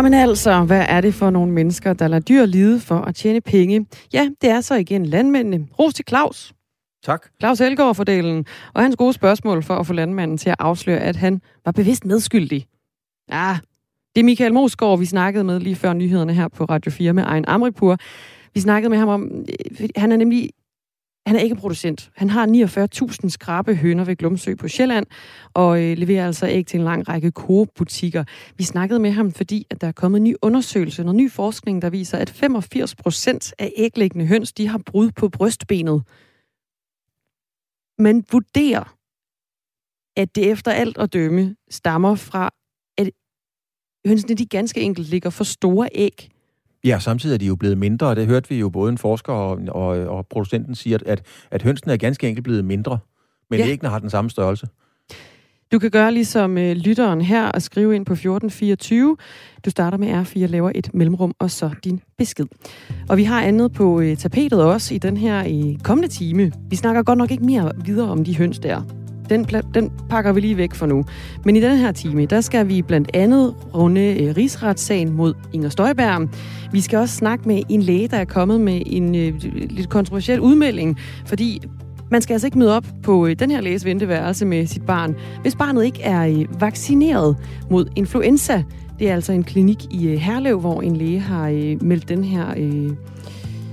Ah, men altså, hvad er det for nogle mennesker, der lader dyr lide for at tjene penge? Ja, det er så igen landmændene. Ros til Claus. Tak. Claus Elgaard-fordelen, og hans gode spørgsmål for at få landmanden til at afsløre, at han var bevidst medskyldig. Ja, det er Michael Mosgaard, vi snakkede med lige før nyhederne her på Radio 4 med Ejn Amripur. Vi snakkede med ham om, øh, han er nemlig han er ikke producent. Han har 49.000 skrabe høner ved Glumsø på Sjælland, og øh, leverer altså æg til en lang række Coop-butikker. Vi snakkede med ham, fordi at der er kommet en ny undersøgelse, og ny forskning, der viser, at 85 procent af æglæggende høns, de har brud på brystbenet. Man vurderer, at det efter alt at dømme stammer fra, at hønsene de ganske enkelt ligger for store æg. Ja, samtidig er de jo blevet mindre, og det hørte vi jo både en forsker og, og, og producenten sige, at, at hønsene er ganske enkelt blevet mindre, men ja. æggene har den samme størrelse. Du kan gøre ligesom øh, lytteren her og skrive ind på 1424. Du starter med R4, laver et mellemrum og så din besked. Og vi har andet på øh, tapetet også i den her i kommende time. Vi snakker godt nok ikke mere videre om de høns der. Den, den pakker vi lige væk for nu. Men i den her time, der skal vi blandt andet runde øh, rigsretssagen mod Inger Støjberg. Vi skal også snakke med en læge, der er kommet med en øh, lidt kontroversiel udmelding, fordi man skal altså ikke møde op på øh, den her læges venteværelse med sit barn, hvis barnet ikke er øh, vaccineret mod influenza. Det er altså en klinik i øh, Herlev, hvor en læge har øh, meldt den her øh,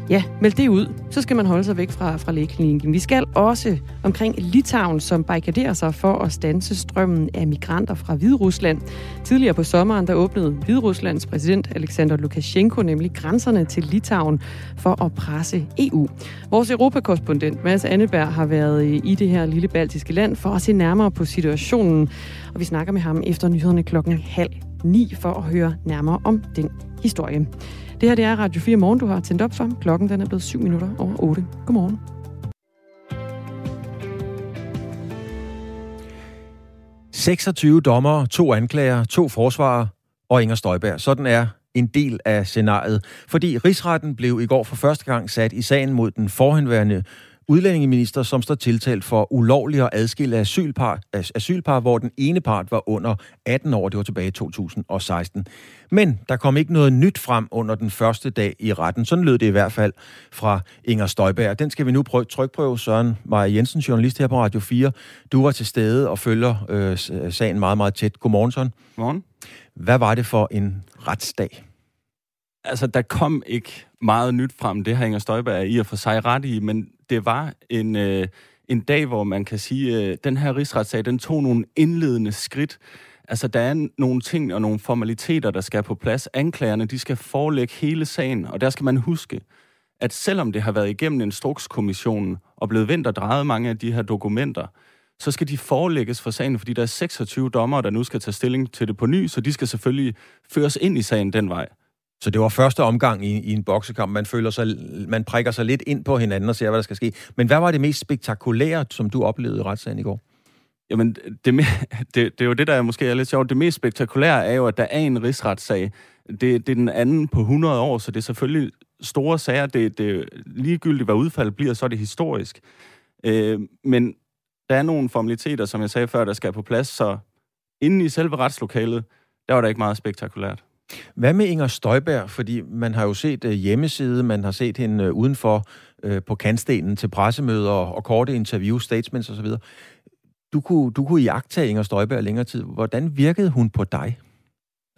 Ja, meld det ud. Så skal man holde sig væk fra, fra lægeklinikken. Vi skal også omkring Litauen, som barrikaderer sig for at stanse strømmen af migranter fra Hviderusland. Tidligere på sommeren, der åbnede Hvideruslands præsident Alexander Lukashenko nemlig grænserne til Litauen for at presse EU. Vores europakorrespondent Mads Anneberg har været i det her lille baltiske land for at se nærmere på situationen. Og vi snakker med ham efter nyhederne klokken halv ni for at høre nærmere om den historie. Det her det er Radio 4 Morgen, du har tændt op for. Klokken den er blevet 7 minutter over 8. Godmorgen. ...26 dommer, to anklager, to forsvarer og Inger Støjberg. Sådan er en del af scenariet. Fordi rigsretten blev i går for første gang sat i sagen mod den forhenværende udlændingeminister, som står tiltalt for ulovlig at adskille asylpar, asylpar, hvor den ene part var under 18 år. Det var tilbage i 2016. Men der kom ikke noget nyt frem under den første dag i retten. Sådan lød det i hvert fald fra Inger Støjberg. Den skal vi nu prøve, trykprøve. Søren Maja Jensen, journalist her på Radio 4. Du var til stede og følger øh, sagen meget, meget tæt. Godmorgen, Søren. Godmorgen. Hvad var det for en retsdag? Altså, der kom ikke meget nyt frem. Det har Inger Støjberg i og for sig ret i, men det var en, øh, en dag, hvor man kan sige, øh, den her rigsretssag, den tog nogle indledende skridt. Altså, der er nogle ting og nogle formaliteter, der skal på plads. Anklagerne, de skal forelægge hele sagen, og der skal man huske, at selvom det har været igennem instrukskommissionen og blevet vendt og drejet mange af de her dokumenter, så skal de forelægges for sagen, fordi der er 26 dommer, der nu skal tage stilling til det på ny, så de skal selvfølgelig føres ind i sagen den vej. Så det var første omgang i, i en boksekamp. Man føler sig, man prikker sig lidt ind på hinanden og ser, hvad der skal ske. Men hvad var det mest spektakulære, som du oplevede i retssagen i går? Jamen, det, det, det er jo det, der måske er lidt sjovt. Det mest spektakulære er jo, at der er en rigsretssag. Det, det er den anden på 100 år, så det er selvfølgelig store sager. Det, det ligegyldigt, hvad udfaldet bliver, så er det historisk. Øh, men der er nogle formaliteter, som jeg sagde før, der skal på plads, så inden i selve retslokalet, der var der ikke meget spektakulært. Hvad med Inger Støjberg? Fordi man har jo set øh, hjemmeside, man har set hende øh, udenfor øh, på kantstenen til pressemøder og, og korte interviews, statements osv. Du kunne, du kunne jagtage Inger Støjberg længere tid. Hvordan virkede hun på dig?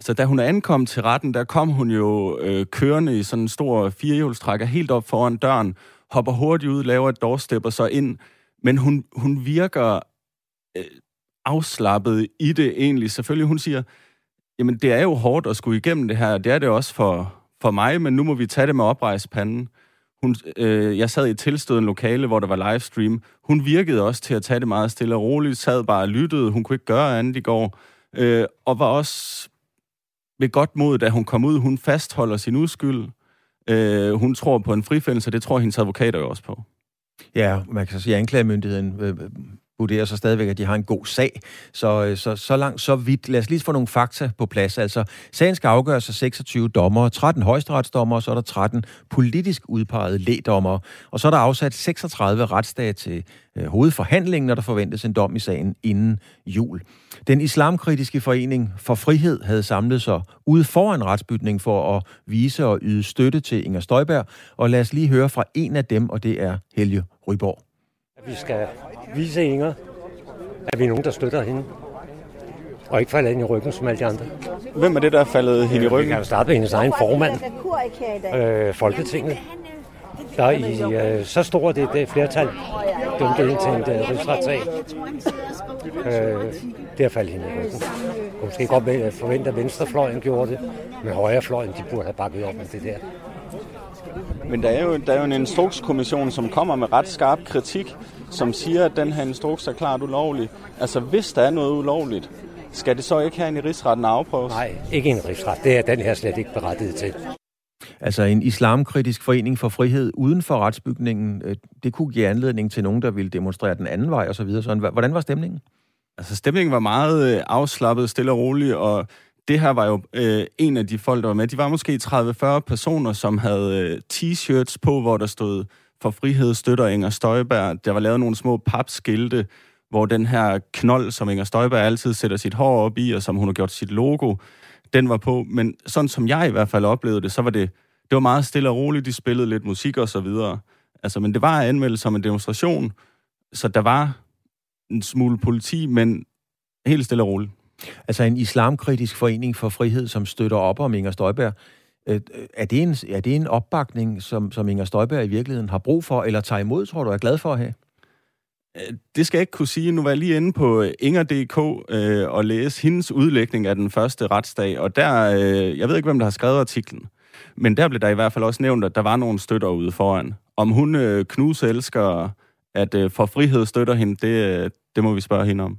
Så da hun ankom til retten, der kom hun jo øh, kørende i sådan en stor firehjulstrækker helt op foran døren, hopper hurtigt ud, laver et doorstep og så ind. Men hun, hun virker øh, afslappet i det egentlig. Selvfølgelig, hun siger, Jamen, det er jo hårdt at skulle igennem det her. Det er det også for, for mig, men nu må vi tage det med oprejspanden. Hun, øh, jeg sad i et tilstødende lokale, hvor der var livestream. Hun virkede også til at tage det meget stille og roligt, sad bare og lyttede. Hun kunne ikke gøre andet i går. Øh, og var også ved godt mod, da hun kom ud. Hun fastholder sin uskyld. Øh, hun tror på en frifindelse, det tror hendes advokater jo også på. Ja, man kan så sige, at anklagemyndigheden øh, vurderer så stadigvæk, at de har en god sag. Så, øh, så, så langt, så vidt. Lad os lige få nogle fakta på plads. Altså, sagen skal afgøres af 26 dommer, 13 højesteretsdommer, og så er der 13 politisk udpegede lægdommer. Og så er der afsat 36 retsdage til øh, hovedforhandlingen, når der forventes en dom i sagen inden jul. Den islamkritiske forening for frihed havde samlet sig ude foran retsbytning for at vise og yde støtte til Inger Støjberg. Og lad os lige høre fra en af dem, og det er Helge Ryborg. Vi skal vise Inger, at vi er nogen, der støtter hende. Og ikke falde ind i ryggen som alle de andre. Hvem er det, der er faldet hende i ryggen? Vi kan jo starte med hendes egen formand. Øh, Folketinget. Der i øh, så stort det, det flertal dømte ind til en uh, rigsretssag. Øh, det har faldet hende i ryggen. Og måske godt forvente, at venstrefløjen gjorde det, men højrefløjen de burde have bakket op med det der. Men der er, jo, der er jo en instrukskommission, som kommer med ret skarp kritik, som siger, at den her instruks er klart ulovlig. Altså, hvis der er noget ulovligt, skal det så ikke have en rigsretten afprøves? Nej, ikke en rigsret. Det er den her slet ikke berettiget til. Altså en islamkritisk forening for frihed uden for retsbygningen, øh, det kunne give anledning til nogen, der ville demonstrere den anden vej osv. Hvordan var stemningen? Altså stemningen var meget øh, afslappet, stille og rolig, og det her var jo øh, en af de folk, der var med. De var måske 30-40 personer, som havde øh, t-shirts på, hvor der stod for frihed støtter Inger Støjberg. Der var lavet nogle små papskilte, hvor den her knold, som Inger Støjberg altid sætter sit hår op i, og som hun har gjort sit logo, den var på. Men sådan som jeg i hvert fald oplevede det, så var det, det var meget stille og roligt. De spillede lidt musik og så videre. Altså, men det var anmeldt som en demonstration, så der var en smule politi, men helt stille og roligt. Altså en islamkritisk forening for frihed, som støtter op om Inger Støjberg. Øh, er det en, er det en opbakning, som, som Inger Støjberg i virkeligheden har brug for, eller tager imod, tror du, er glad for at have? Øh, det skal jeg ikke kunne sige. Nu var jeg lige inde på øh, Inger.dk øh, og læse hendes udlægning af den første retsdag, og der, øh, jeg ved ikke, hvem der har skrevet artiklen, men der blev der i hvert fald også nævnt, at der var nogle støtter ude foran. Om hun øh, knuse elsker, at øh, for frihed støtter hende, det, det må vi spørge hende om.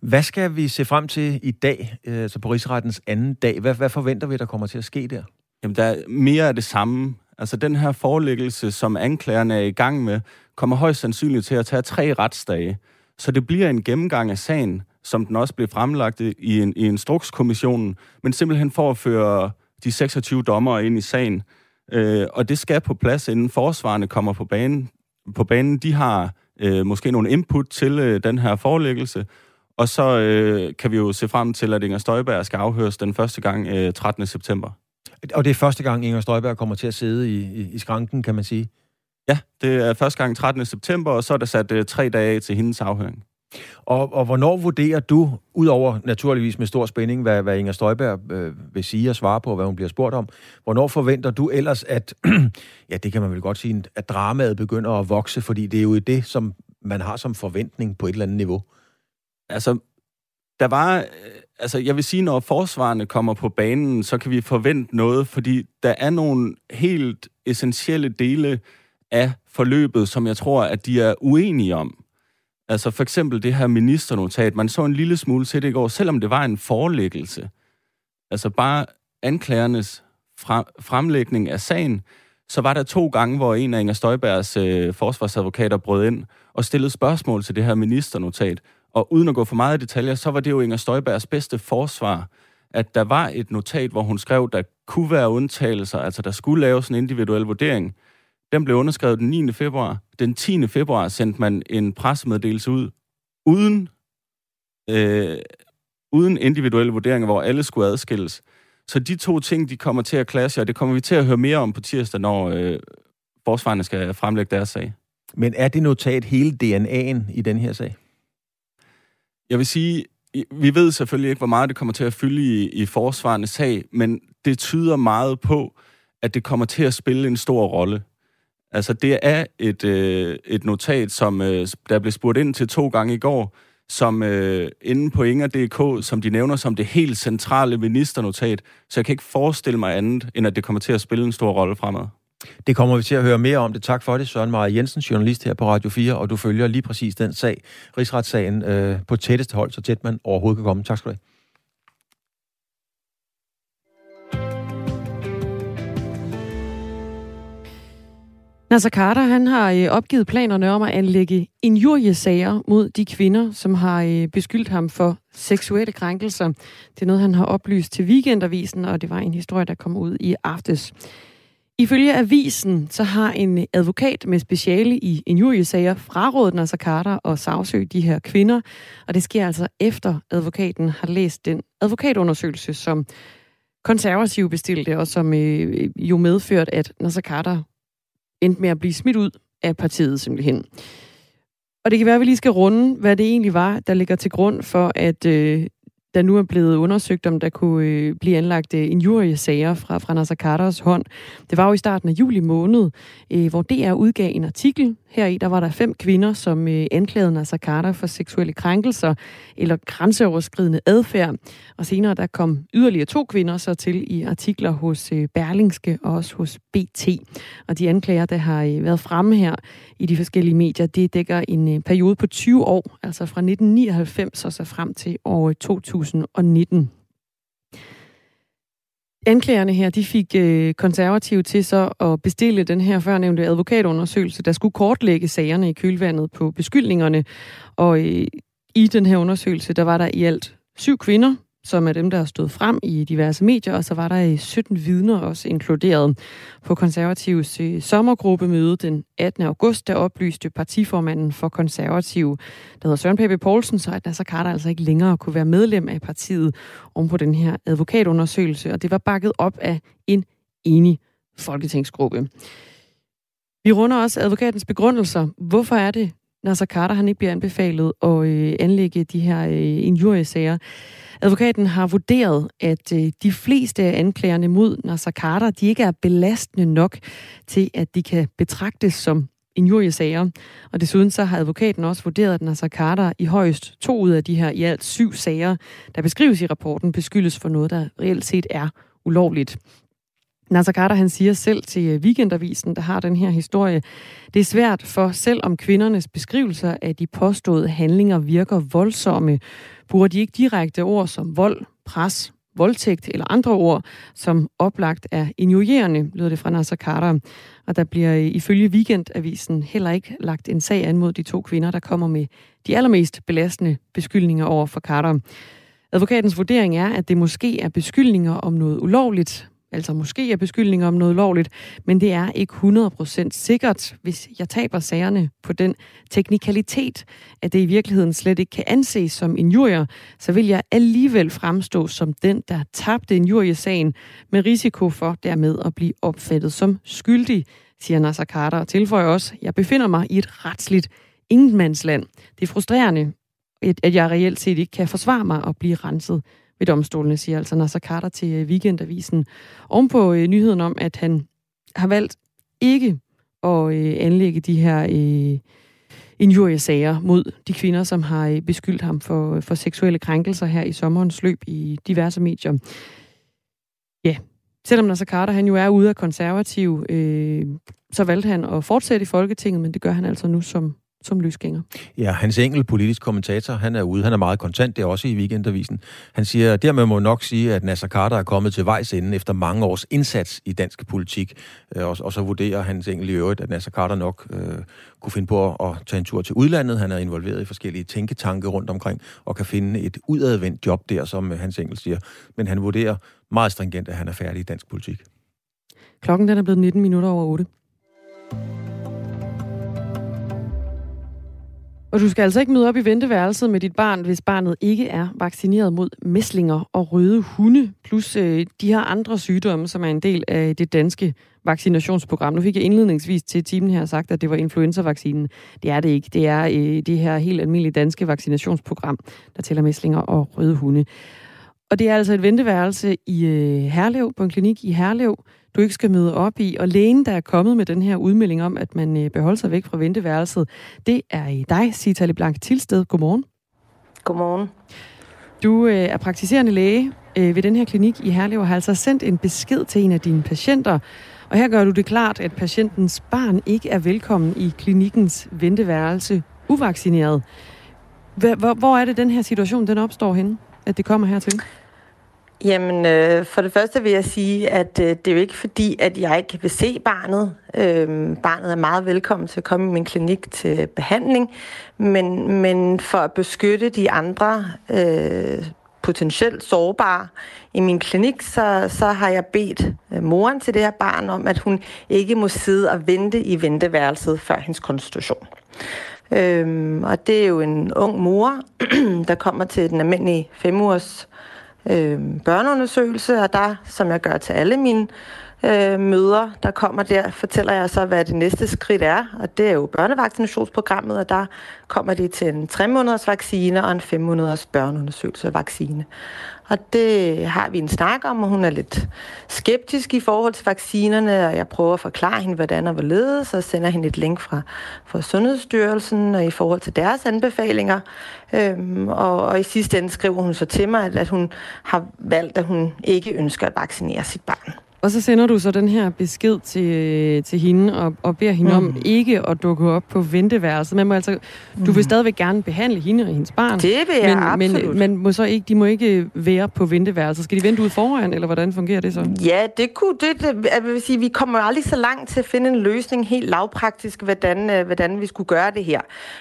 Hvad skal vi se frem til i dag, øh, altså på rigsrettens anden dag? Hvad, hvad forventer vi, der kommer til at ske der? Jamen, der er mere af det samme. Altså, den her forelæggelse, som anklagerne er i gang med, kommer højst sandsynligt til at tage tre retsdage. Så det bliver en gennemgang af sagen, som den også blev fremlagt i, en, i instrukskommissionen, men simpelthen for at føre de 26 dommere ind i sagen. Øh, og det skal på plads, inden forsvarerne kommer på banen. På banen, de har øh, måske nogle input til øh, den her forelæggelse, og så øh, kan vi jo se frem til, at Inger Støjberg skal afhøres den første gang øh, 13. september. Og det er første gang, Inger Støjberg kommer til at sidde i, i, i skranken, kan man sige? Ja, det er første gang 13. september, og så er der sat øh, tre dage af til hendes afhøring. Og, og hvornår vurderer du, udover naturligvis med stor spænding, hvad, hvad Inger Støjberg øh, vil sige og svare på, hvad hun bliver spurgt om, hvornår forventer du ellers, at, ja, det kan man vel godt sige, at dramaet begynder at vokse, fordi det er jo det, som man har som forventning på et eller andet niveau? Altså, der var, øh, altså jeg vil sige, når forsvarerne kommer på banen, så kan vi forvente noget, fordi der er nogle helt essentielle dele af forløbet, som jeg tror, at de er uenige om. Altså for eksempel det her ministernotat, man så en lille smule til det i går, selvom det var en forelæggelse. Altså bare anklagernes fremlægning af sagen, så var der to gange, hvor en af Inger Støjbergs øh, forsvarsadvokater brød ind og stillede spørgsmål til det her ministernotat. Og uden at gå for meget i detaljer, så var det jo Inger Støjbergs bedste forsvar, at der var et notat, hvor hun skrev, der kunne være undtagelser, altså der skulle laves en individuel vurdering. Den blev underskrevet den 9. februar. Den 10. februar sendte man en pressemeddelelse ud, uden, øh, uden individuelle vurderinger, hvor alle skulle adskilles. Så de to ting, de kommer til at klasse, og det kommer vi til at høre mere om på tirsdag, når øh, forsvarerne skal fremlægge deres sag. Men er det notat hele DNA'en i den her sag? Jeg vil sige, vi ved selvfølgelig ikke, hvor meget det kommer til at fylde i, i forsvarende sag, men det tyder meget på, at det kommer til at spille en stor rolle. Altså, det er et, øh, et notat, som øh, der blev spurgt ind til to gange i går, som øh, inde på Inger.dk, som de nævner som det helt centrale ministernotat. Så jeg kan ikke forestille mig andet, end at det kommer til at spille en stor rolle fremad. Det kommer vi til at høre mere om det. Tak for det, Søren Maja Jensen, journalist her på Radio 4, og du følger lige præcis den sag, rigsretssagen, øh, på tætteste hold, så tæt man overhovedet kan komme. Tak skal du have. Nasser Carter han har øh, opgivet planerne om at anlægge injuriesager mod de kvinder, som har øh, beskyldt ham for seksuelle krænkelser. Det er noget, han har oplyst til Weekendavisen, og det var en historie, der kom ud i aftes. Ifølge avisen, så har en advokat med speciale i injuriesager frarådet Nasser Carter og sagsøge de her kvinder, og det sker altså efter advokaten har læst den advokatundersøgelse, som konservative bestilte, og som øh, jo medført, at Nasser Carter endte med at blive smidt ud af partiet simpelthen. Og det kan være, at vi lige skal runde, hvad det egentlig var, der ligger til grund for, at øh, der nu er blevet undersøgt, om der kunne øh, blive anlagt øh, injuriesager fra, fra Nasser Carters hånd. Det var jo i starten af juli måned, øh, hvor DR udgav en artikel. Her i der var der fem kvinder, som øh, anklagede Nasser Carter for seksuelle krænkelser eller grænseoverskridende adfærd. Og senere der kom yderligere to kvinder så til i artikler hos øh, Berlingske og også hos BT. Og de anklager, der har øh, været fremme her i de forskellige medier, det dækker en øh, periode på 20 år, altså fra 1999 og så frem til år øh, 2019. Anklagerne her, de fik øh, konservative til så at bestille den her førnævnte advokatundersøgelse, der skulle kortlægge sagerne i kølvandet på beskyldningerne. Og øh, i den her undersøgelse, der var der i alt syv kvinder, som er dem, der har stået frem i diverse medier, og så var der 17 vidner også inkluderet. På Konservativs øh, sommergruppemøde den 18. august, der oplyste partiformanden for Konservativ, der hedder Søren Pape Poulsen, så at Nasser Carter altså ikke længere kunne være medlem af partiet om på den her advokatundersøgelse, og det var bakket op af en enig folketingsgruppe. Vi runder også advokatens begrundelser. Hvorfor er det, Nasser Carter han ikke bliver anbefalet at øh, anlægge de her øh, injuriesager? Advokaten har vurderet, at øh, de fleste af anklagerne mod Nasser Carter, de ikke er belastende nok til, at de kan betragtes som injuriesager. Og desuden så har advokaten også vurderet, at Nasser Carter i højst to ud af de her i alt syv sager, der beskrives i rapporten, beskyldes for noget, der reelt set er ulovligt. Nasser Carter han siger selv til øh, Weekendavisen, der har den her historie, det er svært for selv om kvindernes beskrivelser af de påståede handlinger virker voldsomme, bruger de ikke direkte ord som vold, pres, voldtægt eller andre ord, som oplagt er injurierende, lyder det fra Nasser Carter. Og der bliver øh, ifølge Weekendavisen heller ikke lagt en sag an mod de to kvinder, der kommer med de allermest belastende beskyldninger over for Carter. Advokatens vurdering er, at det måske er beskyldninger om noget ulovligt, altså måske er beskyldninger om noget lovligt, men det er ikke 100% sikkert, hvis jeg taber sagerne på den teknikalitet, at det i virkeligheden slet ikke kan anses som injurier, så vil jeg alligevel fremstå som den, der tabte injuriesagen, med risiko for dermed at blive opfattet som skyldig, siger Nasser Carter og tilføjer også, jeg befinder mig i et retsligt ingenmandsland. Det er frustrerende, at jeg reelt set ikke kan forsvare mig og blive renset ved domstolene, siger altså Nasser Carter til øh, Weekendavisen. Ovenpå øh, nyheden om, at han har valgt ikke at øh, anlægge de her øh, injuriesager mod de kvinder, som har øh, beskyldt ham for, for seksuelle krænkelser her i sommerens løb i diverse medier. Ja, selvom Nasser Carter han jo er ude af konservativ, øh, så valgte han at fortsætte i Folketinget, men det gør han altså nu som som løsgænger. Ja, hans enkelt politisk kommentator, han er ude, han er meget kontant, det er også i weekendavisen. Han siger, dermed må nok sige, at Nasser Carter er kommet til vejs ende efter mange års indsats i dansk politik. Øh, og, og så vurderer hans enkelt i øvrigt, at Nasser Carter nok øh, kunne finde på at, at tage en tur til udlandet. Han er involveret i forskellige tænketanke rundt omkring, og kan finde et udadvendt job der, som hans enkelt siger. Men han vurderer meget stringent, at han er færdig i dansk politik. Klokken den er blevet 19 minutter over 8. Og du skal altså ikke møde op i venteværelset med dit barn, hvis barnet ikke er vaccineret mod mæslinger og røde hunde, plus øh, de her andre sygdomme, som er en del af det danske vaccinationsprogram. Nu fik jeg indledningsvis til timen her sagt, at det var influenza-vaccinen. Det er det ikke. Det er øh, det her helt almindelige danske vaccinationsprogram, der tæller mæslinger og røde hunde. Og det er altså et venteværelse i øh, Herlev, på en klinik i Herlev, du ikke skal møde op i. Og lægen, der er kommet med den her udmelding om, at man øh, beholder sig væk fra venteværelset, det er i dig, Citali Blank Tilsted. Godmorgen. Godmorgen. Du øh, er praktiserende læge øh, ved den her klinik i Herlev og har altså sendt en besked til en af dine patienter. Og her gør du det klart, at patientens barn ikke er velkommen i klinikkens venteværelse uvaccineret. Hvor, hvor er det, den her situation den opstår henne, at det kommer hertil? Jamen, øh, for det første vil jeg sige, at øh, det er jo ikke fordi, at jeg ikke vil se barnet. Øh, barnet er meget velkommen til at komme i min klinik til behandling, men, men for at beskytte de andre øh, potentielt sårbare i min klinik, så, så har jeg bedt øh, moren til det her barn om, at hun ikke må sidde og vente i venteværelset før hendes konstitution. Øhm, og det er jo en ung mor, der kommer til den almindelige fem ugers øh, Øhm, børneundersøgelse, og der, som jeg gør til alle mine øh, møder, der kommer der, fortæller jeg så, hvad det næste skridt er, og det er jo børnevaccinationsprogrammet, og der kommer de til en 3 måneders vaccine og en 5 måneders børneundersøgelse vaccine. Og det har vi en snak om, og hun er lidt skeptisk i forhold til vaccinerne, og jeg prøver at forklare hende, hvordan og hvorledes, og sender hende et link fra, fra Sundhedsstyrelsen og i forhold til deres anbefalinger. Øhm, og, og i sidste ende skriver hun så til mig, at, at hun har valgt, at hun ikke ønsker at vaccinere sit barn. Og så sender du så den her besked til, til hende og, og beder hende mm. om ikke at dukke op på venteværelset. Man må altså, mm. Du vil mm. stadigvæk gerne behandle hende og hendes barn. Det vil jeg men, absolut. Men man må så ikke, de må ikke være på venteværelset. Skal de vente ud foran, eller hvordan fungerer det så? Ja, det kunne det. det jeg vil sige, vi kommer aldrig så langt til at finde en løsning helt lavpraktisk, hvordan, øh, hvordan vi skulle gøre det her.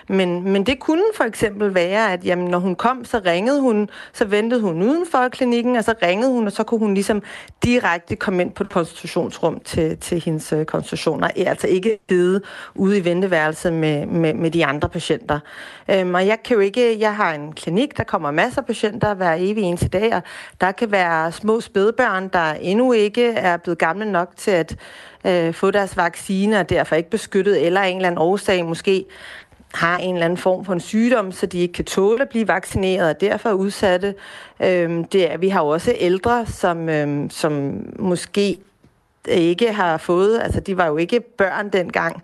Men, men det kunne for eksempel være, at jamen, når hun kom, så ringede hun, så ventede hun uden for klinikken, og så ringede hun, og så kunne hun ligesom direkte komme ind ind på et konstitutionsrum til, til hendes øh, konstitutioner, er altså ikke givet ude i venteværelset med, med, med de andre patienter. Øhm, og jeg kan jo ikke, jeg har en klinik, der kommer masser af patienter hver evig eneste dag, og der kan være små spædbørn, der endnu ikke er blevet gamle nok til at øh, få deres vaccine, og derfor ikke beskyttet, eller en eller anden årsag måske har en eller anden form for en sygdom, så de ikke kan tåle at blive vaccineret og derfor er udsatte. Øhm, det er, vi har jo også ældre, som, øhm, som måske ikke har fået, altså de var jo ikke børn dengang,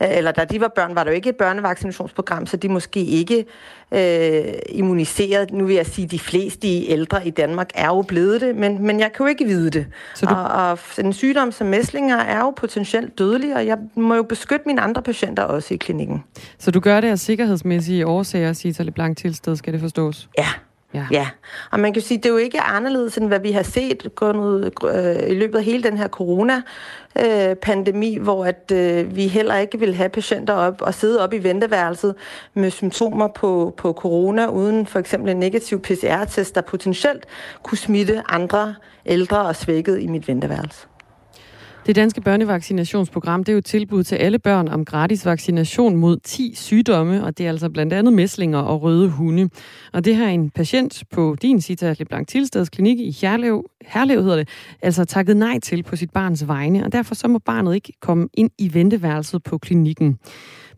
eller da de var børn, var der jo ikke et børnevaccinationsprogram, så de måske ikke øh, immuniseret. Nu vil jeg sige, at de fleste ældre i Danmark er jo blevet det, men, men jeg kan jo ikke vide det. Så du... og, og en sygdom som mæslinger er jo potentielt dødelig, og jeg må jo beskytte mine andre patienter også i klinikken. Så du gør det af sikkerhedsmæssige årsager, Cita Leblanc tilsted, skal det forstås? Ja, Ja. ja, og man kan sige, det er jo ikke anderledes, end hvad vi har set gået øh, i løbet af hele den her corona-pandemi, øh, hvor at øh, vi heller ikke vil have patienter op og sidde op i venteværelset med symptomer på, på corona, uden for eksempel en negativ PCR-test, der potentielt kunne smitte andre ældre og svækket i mit venteværelse. Det danske børnevaccinationsprogram det er jo et tilbud til alle børn om gratis vaccination mod 10 sygdomme, og det er altså blandt andet mæslinger og røde hunde. Og det har en patient på din Cita Leblanc Tilsteds klinik i Herlev, Herlev hedder det, altså takket nej til på sit barns vegne, og derfor så må barnet ikke komme ind i venteværelset på klinikken.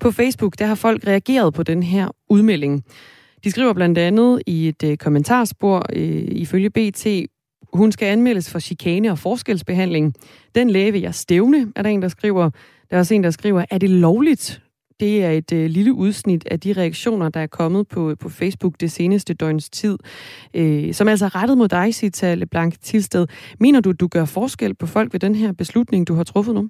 På Facebook der har folk reageret på den her udmelding. De skriver blandt andet i et øh, kommentarspor øh, ifølge BT, hun skal anmeldes for chikane og forskelsbehandling. Den læge vil jeg stævne, er der en, der skriver. Der er også en, der skriver, er det lovligt? Det er et øh, lille udsnit af de reaktioner, der er kommet på, på Facebook det seneste døgns tid, øh, som er altså rettet mod dig, Sita Leblanc Tilsted. Mener du, du gør forskel på folk ved den her beslutning, du har truffet nu?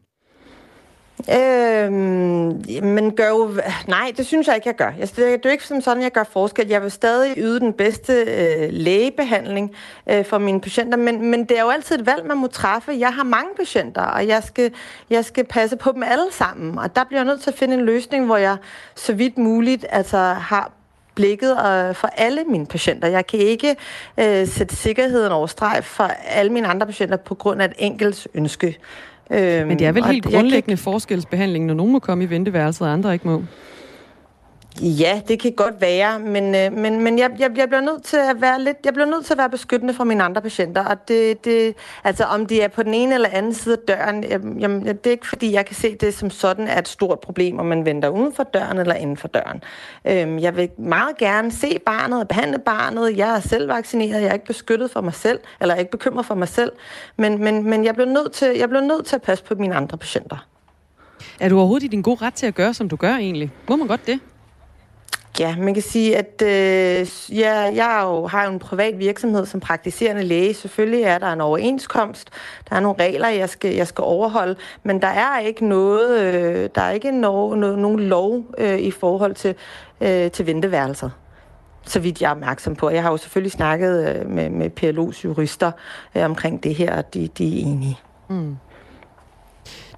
Øhm, men gør jo... Nej, det synes jeg ikke, jeg gør. Altså, jeg, det, er er ikke som sådan, jeg gør forskel. Jeg vil stadig yde den bedste øh, lægebehandling øh, for mine patienter, men, men det er jo altid et valg, man må træffe. Jeg har mange patienter, og jeg skal, jeg skal passe på dem alle sammen. Og der bliver jeg nødt til at finde en løsning, hvor jeg så vidt muligt altså, har blikket øh, for alle mine patienter. Jeg kan ikke øh, sætte sikkerheden over streg for alle mine andre patienter på grund af et enkelt ønske. Øhm, Men det er vel helt grundlæggende kan... forskelsbehandling, når nogen må komme i venteværelset, og andre ikke må? Ja, det kan godt være, men, øh, men, men jeg, jeg, jeg bliver nødt til at være lidt, jeg bliver nødt til at være beskyttende for mine andre patienter, og det, det, altså om de er på den ene eller anden side af døren, jamen, det er ikke fordi, jeg kan se det som sådan er et stort problem, om man venter uden for døren eller inden for døren. Øhm, jeg vil meget gerne se barnet og behandle barnet. Jeg er selv vaccineret, jeg er ikke beskyttet for mig selv, eller ikke bekymret for mig selv, men, men, men jeg, bliver nødt til, jeg bliver nødt til at passe på mine andre patienter. Er du overhovedet i din gode ret til at gøre, som du gør egentlig? Må man godt det? Ja, man kan sige, at øh, ja, jeg jo, har jo en privat virksomhed som praktiserende læge. Selvfølgelig er der en overenskomst, der er nogle regler, jeg skal, jeg skal overholde, men der er ikke noget, øh, der er ikke no, no, nogen lov øh, i forhold til, øh, til venteværelser. så vidt jeg er opmærksom på. Jeg har jo selvfølgelig snakket øh, med, med PLO's jurister øh, omkring det her, og de, de er enige. Mm.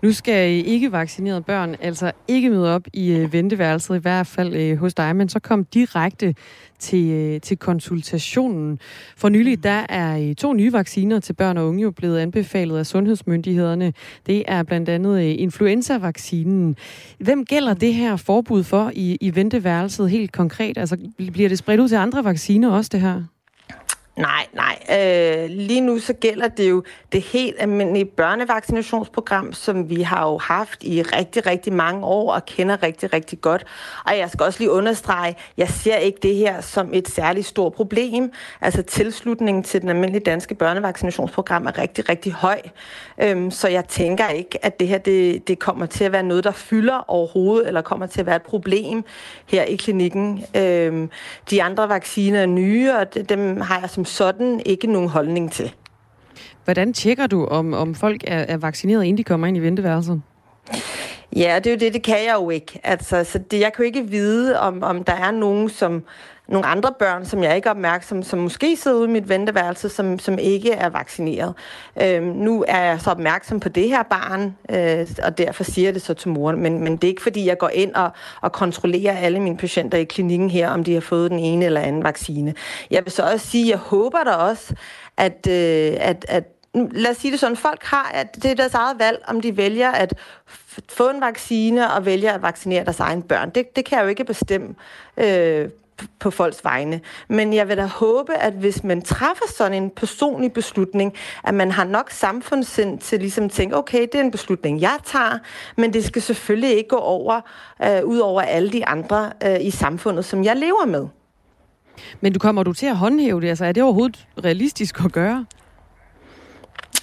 Nu skal ikke vaccinerede børn altså ikke møde op i øh, venteværelset, i hvert fald øh, hos dig, men så kom direkte til, øh, til konsultationen. For nylig der er to nye vacciner til børn og unge jo blevet anbefalet af sundhedsmyndighederne. Det er blandt andet influenza-vaccinen. Hvem gælder det her forbud for i, i venteværelset helt konkret? Altså bliver det spredt ud til andre vacciner også, det her? Nej, nej. Øh, lige nu så gælder det jo det helt almindelige børnevaccinationsprogram, som vi har jo haft i rigtig, rigtig mange år og kender rigtig, rigtig godt. Og jeg skal også lige understrege, jeg ser ikke det her som et særligt stort problem. Altså tilslutningen til den almindelige danske børnevaccinationsprogram er rigtig, rigtig høj. Øhm, så jeg tænker ikke, at det her det, det kommer til at være noget, der fylder overhovedet, eller kommer til at være et problem her i klinikken. Øhm, de andre vacciner er nye, og dem har jeg som sådan ikke nogen holdning til. Hvordan tjekker du, om, om folk er, er vaccineret, inden de kommer ind i venteværelset? Ja, det er jo det, det kan jeg jo ikke. Altså, så det, jeg kan jo ikke vide, om, om der er nogen, som nogle andre børn, som jeg ikke er opmærksom, som måske sidder ude i mit venteværelse, som, som ikke er vaccineret. Øh, nu er jeg så opmærksom på det her barn, øh, og derfor siger jeg det så til moren. Men, men det er ikke, fordi jeg går ind og, og kontrollerer alle mine patienter i klinikken her, om de har fået den ene eller anden vaccine. Jeg vil så også sige, at jeg håber da også, at, øh, at, at lad os sige det sådan, folk har, at det er deres eget valg, om de vælger at få en vaccine og vælger at vaccinere deres egen børn. Det, det kan jeg jo ikke bestemme øh, på folks vegne. Men jeg vil da håbe, at hvis man træffer sådan en personlig beslutning, at man har nok samfundssind til ligesom at tænke, okay, det er en beslutning, jeg tager, men det skal selvfølgelig ikke gå over, øh, ud over alle de andre øh, i samfundet, som jeg lever med. Men du kommer du til at håndhæve det? Altså, er det overhovedet realistisk at gøre?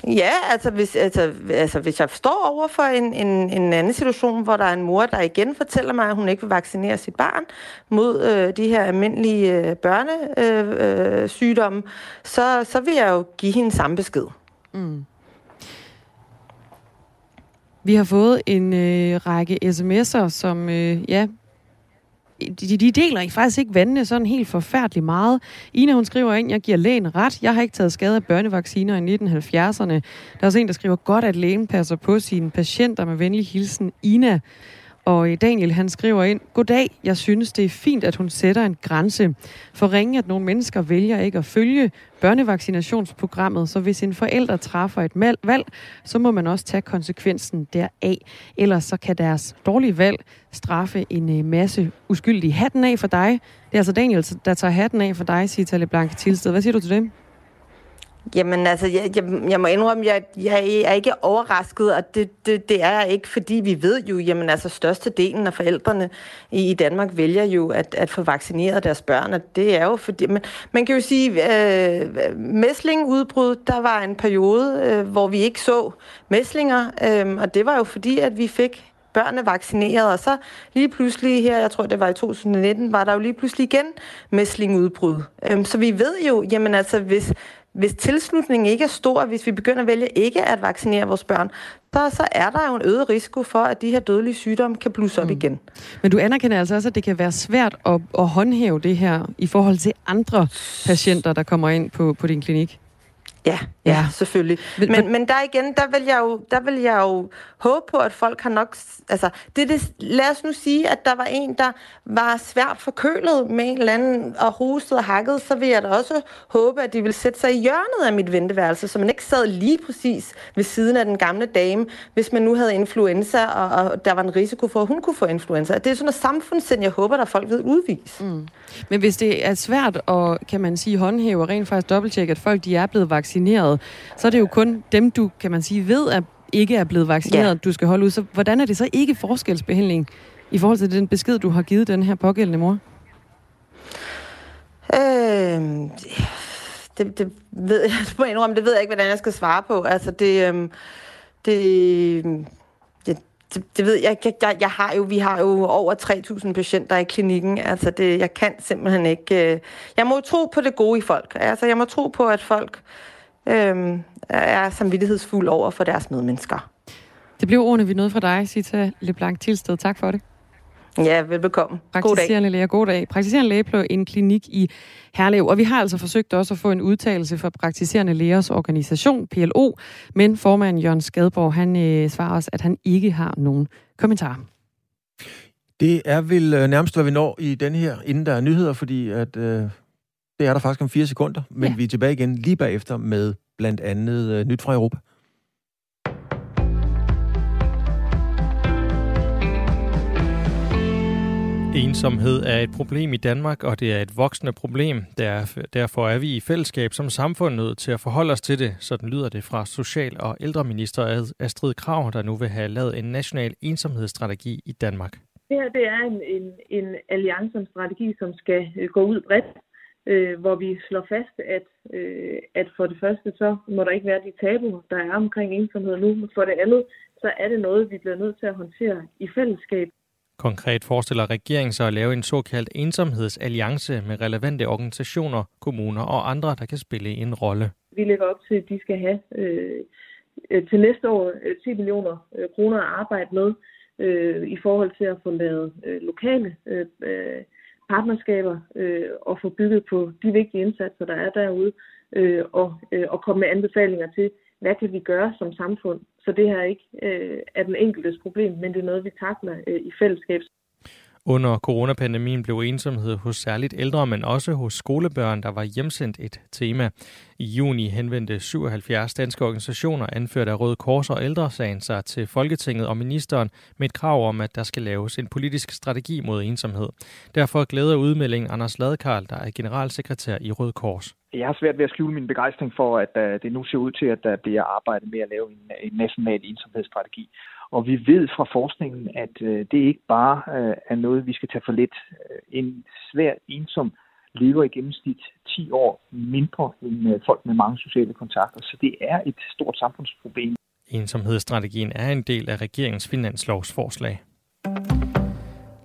Ja, altså hvis, altså, altså hvis jeg står over for en, en, en anden situation, hvor der er en mor, der igen fortæller mig, at hun ikke vil vaccinere sit barn mod øh, de her almindelige øh, børnesygdomme, øh, øh så, så vil jeg jo give hende samme besked. Mm. Vi har fået en øh, række sms'er, som øh, ja, de, de deler faktisk ikke vandene sådan helt forfærdeligt meget. Ina, hun skriver ind, jeg giver lægen ret. Jeg har ikke taget skade af børnevacciner i 1970'erne. Der er også en, der skriver, godt at lægen passer på sine patienter med venlig hilsen. Ina. Og Daniel, han skriver ind, Goddag, jeg synes, det er fint, at hun sætter en grænse. For ringe, at nogle mennesker vælger ikke at følge børnevaccinationsprogrammet, så hvis en forælder træffer et valg, så må man også tage konsekvensen deraf. Ellers så kan deres dårlige valg straffe en øh, masse uskyldige. Hatten af for dig. Det er altså Daniel, der tager hatten af for dig, siger Talle Blanke Tilsted. Hvad siger du til det? Jamen altså, jeg, jeg, jeg må indrømme, jeg, jeg er ikke overrasket, og det, det, det er jeg ikke, fordi vi ved jo, jamen altså størstedelen af forældrene i, i Danmark vælger jo at, at få vaccineret deres børn, og det er jo fordi, men man kan jo sige, øh, mæslingudbrud, der var en periode, øh, hvor vi ikke så mæslinger, øh, og det var jo fordi, at vi fik børnene vaccineret, og så lige pludselig her, jeg tror det var i 2019, var der jo lige pludselig igen mæslingudbrud. Øhm, så vi ved jo, jamen altså, hvis, hvis tilslutningen ikke er stor, hvis vi begynder at vælge ikke at vaccinere vores børn, så, så er der jo en øget risiko for, at de her dødelige sygdomme kan blusse op mm. igen. Men du anerkender altså også, at det kan være svært at, at håndhæve det her i forhold til andre patienter, der kommer ind på, på din klinik? Ja, ja, selvfølgelig. Men, men, men der igen, der vil, jeg jo, der vil jeg jo håbe på, at folk har nok... Altså, det, det, lad os nu sige, at der var en, der var svært forkølet med en eller anden og hostet og hakket, så vil jeg da også håbe, at de vil sætte sig i hjørnet af mit venteværelse, så man ikke sad lige præcis ved siden af den gamle dame, hvis man nu havde influenza, og, og der var en risiko for, at hun kunne få influenza. Det er sådan noget samfundssind, jeg håber, at folk ved udvise. Mm. Men hvis det er svært at, kan man sige, håndhæve og rent faktisk dobbelttjekke, at folk de er blevet vaccineret, så er det jo kun dem, du, kan man sige, ved, at ikke er blevet vaccineret, ja. du skal holde ud. Så hvordan er det så ikke forskelsbehandling i forhold til den besked, du har givet den her pågældende mor? Øh, det, det ved jeg, det ved jeg ikke, hvordan jeg skal svare på. Altså, det, øh, det, det, det ved jeg ikke. Jeg, jeg har jo, vi har jo over 3.000 patienter i klinikken. Altså det, jeg kan simpelthen ikke... Øh, jeg må tro på det gode i folk. Altså jeg må tro på, at folk øh, er samvittighedsfulde over for deres medmennesker. Det blev ordene, vi nåede fra dig, Sita Leblanc Tilsted. Tak for det. Ja, velbekomme. Praktiserende læge, god dag. Praktiserende læge på en klinik i Herlev. Og vi har altså forsøgt også at få en udtalelse fra Praktiserende Lægers organisation, PLO, men formand Jørgen Skadborg, han øh, svarer os, at han ikke har nogen kommentar. Det er vel øh, nærmest, hvad vi når i den her, inden der er nyheder, fordi at, øh, det er der faktisk om fire sekunder, men ja. vi er tilbage igen lige bagefter med blandt andet øh, nyt fra Europa. Ensomhed er et problem i Danmark, og det er et voksende problem. Derfor er vi i fællesskab som samfund nødt til at forholde os til det. Sådan lyder det fra Social- og ældreminister Astrid Krav, der nu vil have lavet en national ensomhedsstrategi i Danmark. Det her det er en, en, en alliance, en strategi, som skal øh, gå ud bredt, øh, hvor vi slår fast, at, øh, at for det første, så må der ikke være de tabuer, der er omkring ensomhed nu. Men for det andet, så er det noget, vi bliver nødt til at håndtere i fællesskab. Konkret forestiller regeringen sig at lave en såkaldt ensomhedsalliance med relevante organisationer, kommuner og andre, der kan spille en rolle. Vi lægger op til, at de skal have øh, til næste år 10 øh, millioner øh, kroner at arbejde med øh, i forhold til at få lavet øh, lokale øh, partnerskaber øh, og få bygget på de vigtige indsatser, der er derude, øh, og, øh, og komme med anbefalinger til, hvad kan vi gøre som samfund, så det her ikke øh, er den enkeltes problem, men det er noget, vi takler øh, i fællesskab. Under coronapandemien blev ensomhed hos særligt ældre, men også hos skolebørn, der var hjemsendt et tema. I juni henvendte 77 danske organisationer, anført af Røde Kors og Ældresagen, sig til Folketinget og ministeren med et krav om, at der skal laves en politisk strategi mod ensomhed. Derfor glæder udmeldingen Anders Ladekarl, der er generalsekretær i Røde Kors. Jeg har svært ved at skjule min begejstring for, at øh, det nu ser ud til, at øh, der bliver arbejdet med at lave en, en national ensomhedsstrategi. Og vi ved fra forskningen, at øh, det ikke bare øh, er noget, vi skal tage for let. Øh, en svær ensom lever i gennemsnit 10 år mindre end folk med mange sociale kontakter, så det er et stort samfundsproblem. Ensomhedsstrategien er en del af regeringens finanslovsforslag.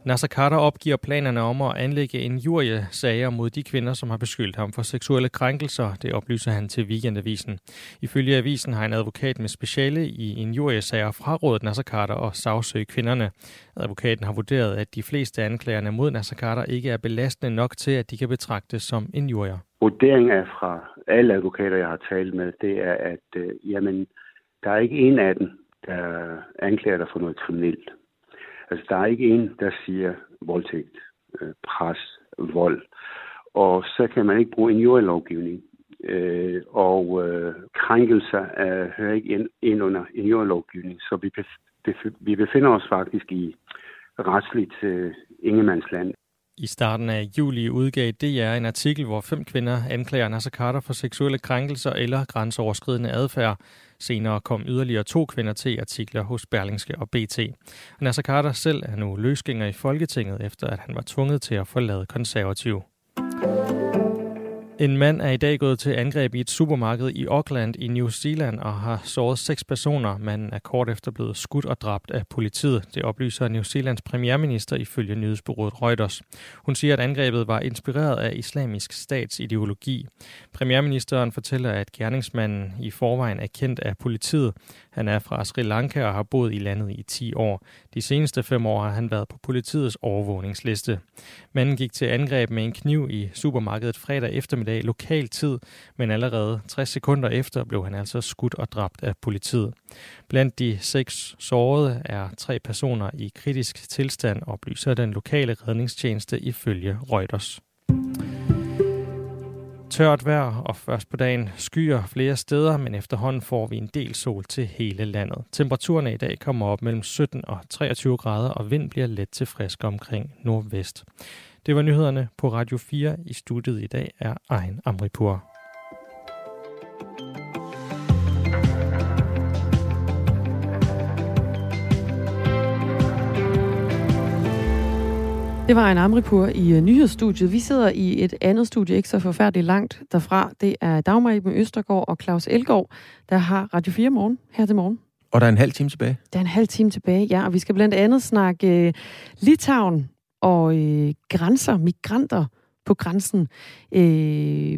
Nasser Carter opgiver planerne om at anlægge en sager mod de kvinder, som har beskyldt ham for seksuelle krænkelser. Det oplyser han til Weekendavisen. Ifølge avisen har en advokat med speciale i sager frarådet Nasser Carter og sagsøge kvinderne. Advokaten har vurderet, at de fleste anklagerne mod Nasser Carter ikke er belastende nok til, at de kan betragtes som en jurier. Vurderingen er fra alle advokater, jeg har talt med, det er, at øh, jamen, der er ikke en af dem, der anklager dig for noget kriminelt. Altså, der er ikke en, der siger voldtægt, øh, pres, vold. Og så kan man ikke bruge en jordlovgivning. Øh, og øh, krænkelser øh, hører ikke ind, ind under en jordlovgivning. Så vi, bef- vi befinder os faktisk i retsligt øh, ingemandsland. I starten af juli udgav DR en artikel, hvor fem kvinder anklager Nasser Carter for seksuelle krænkelser eller grænseoverskridende adfærd. Senere kom yderligere to kvinder til artikler hos Berlingske og BT. Nasser Carter selv er nu løsgænger i Folketinget, efter at han var tvunget til at forlade konservativ. En mand er i dag gået til angreb i et supermarked i Auckland i New Zealand og har såret seks personer. Manden er kort efter blevet skudt og dræbt af politiet. Det oplyser New Zealands premierminister ifølge nyhedsbureauet Reuters. Hun siger, at angrebet var inspireret af islamisk stats ideologi. Premierministeren fortæller, at gerningsmanden i forvejen er kendt af politiet. Han er fra Sri Lanka og har boet i landet i 10 år. De seneste fem år har han været på politiets overvågningsliste. Manden gik til angreb med en kniv i supermarkedet fredag eftermiddag lokal tid, men allerede 60 sekunder efter blev han altså skudt og dræbt af politiet. Blandt de seks sårede er tre personer i kritisk tilstand, oplyser den lokale redningstjeneste ifølge Reuters. Tørt vejr og først på dagen skyer flere steder, men efterhånden får vi en del sol til hele landet. Temperaturerne i dag kommer op mellem 17 og 23 grader, og vind bliver let til frisk omkring nordvest. Det var nyhederne på Radio 4. I studiet i dag er Ejn Amripur. Det var en Amripur i uh, nyhedsstudiet. Vi sidder i et andet studie, ikke så forfærdeligt langt derfra. Det er Dagmar Iben Østergaard og Claus Elgaard, der har Radio 4 morgen her til morgen. Og der er en halv time tilbage. Der er en halv time tilbage, ja. Og vi skal blandt andet snakke uh, Litauen og uh, grænser, migranter på grænsen uh,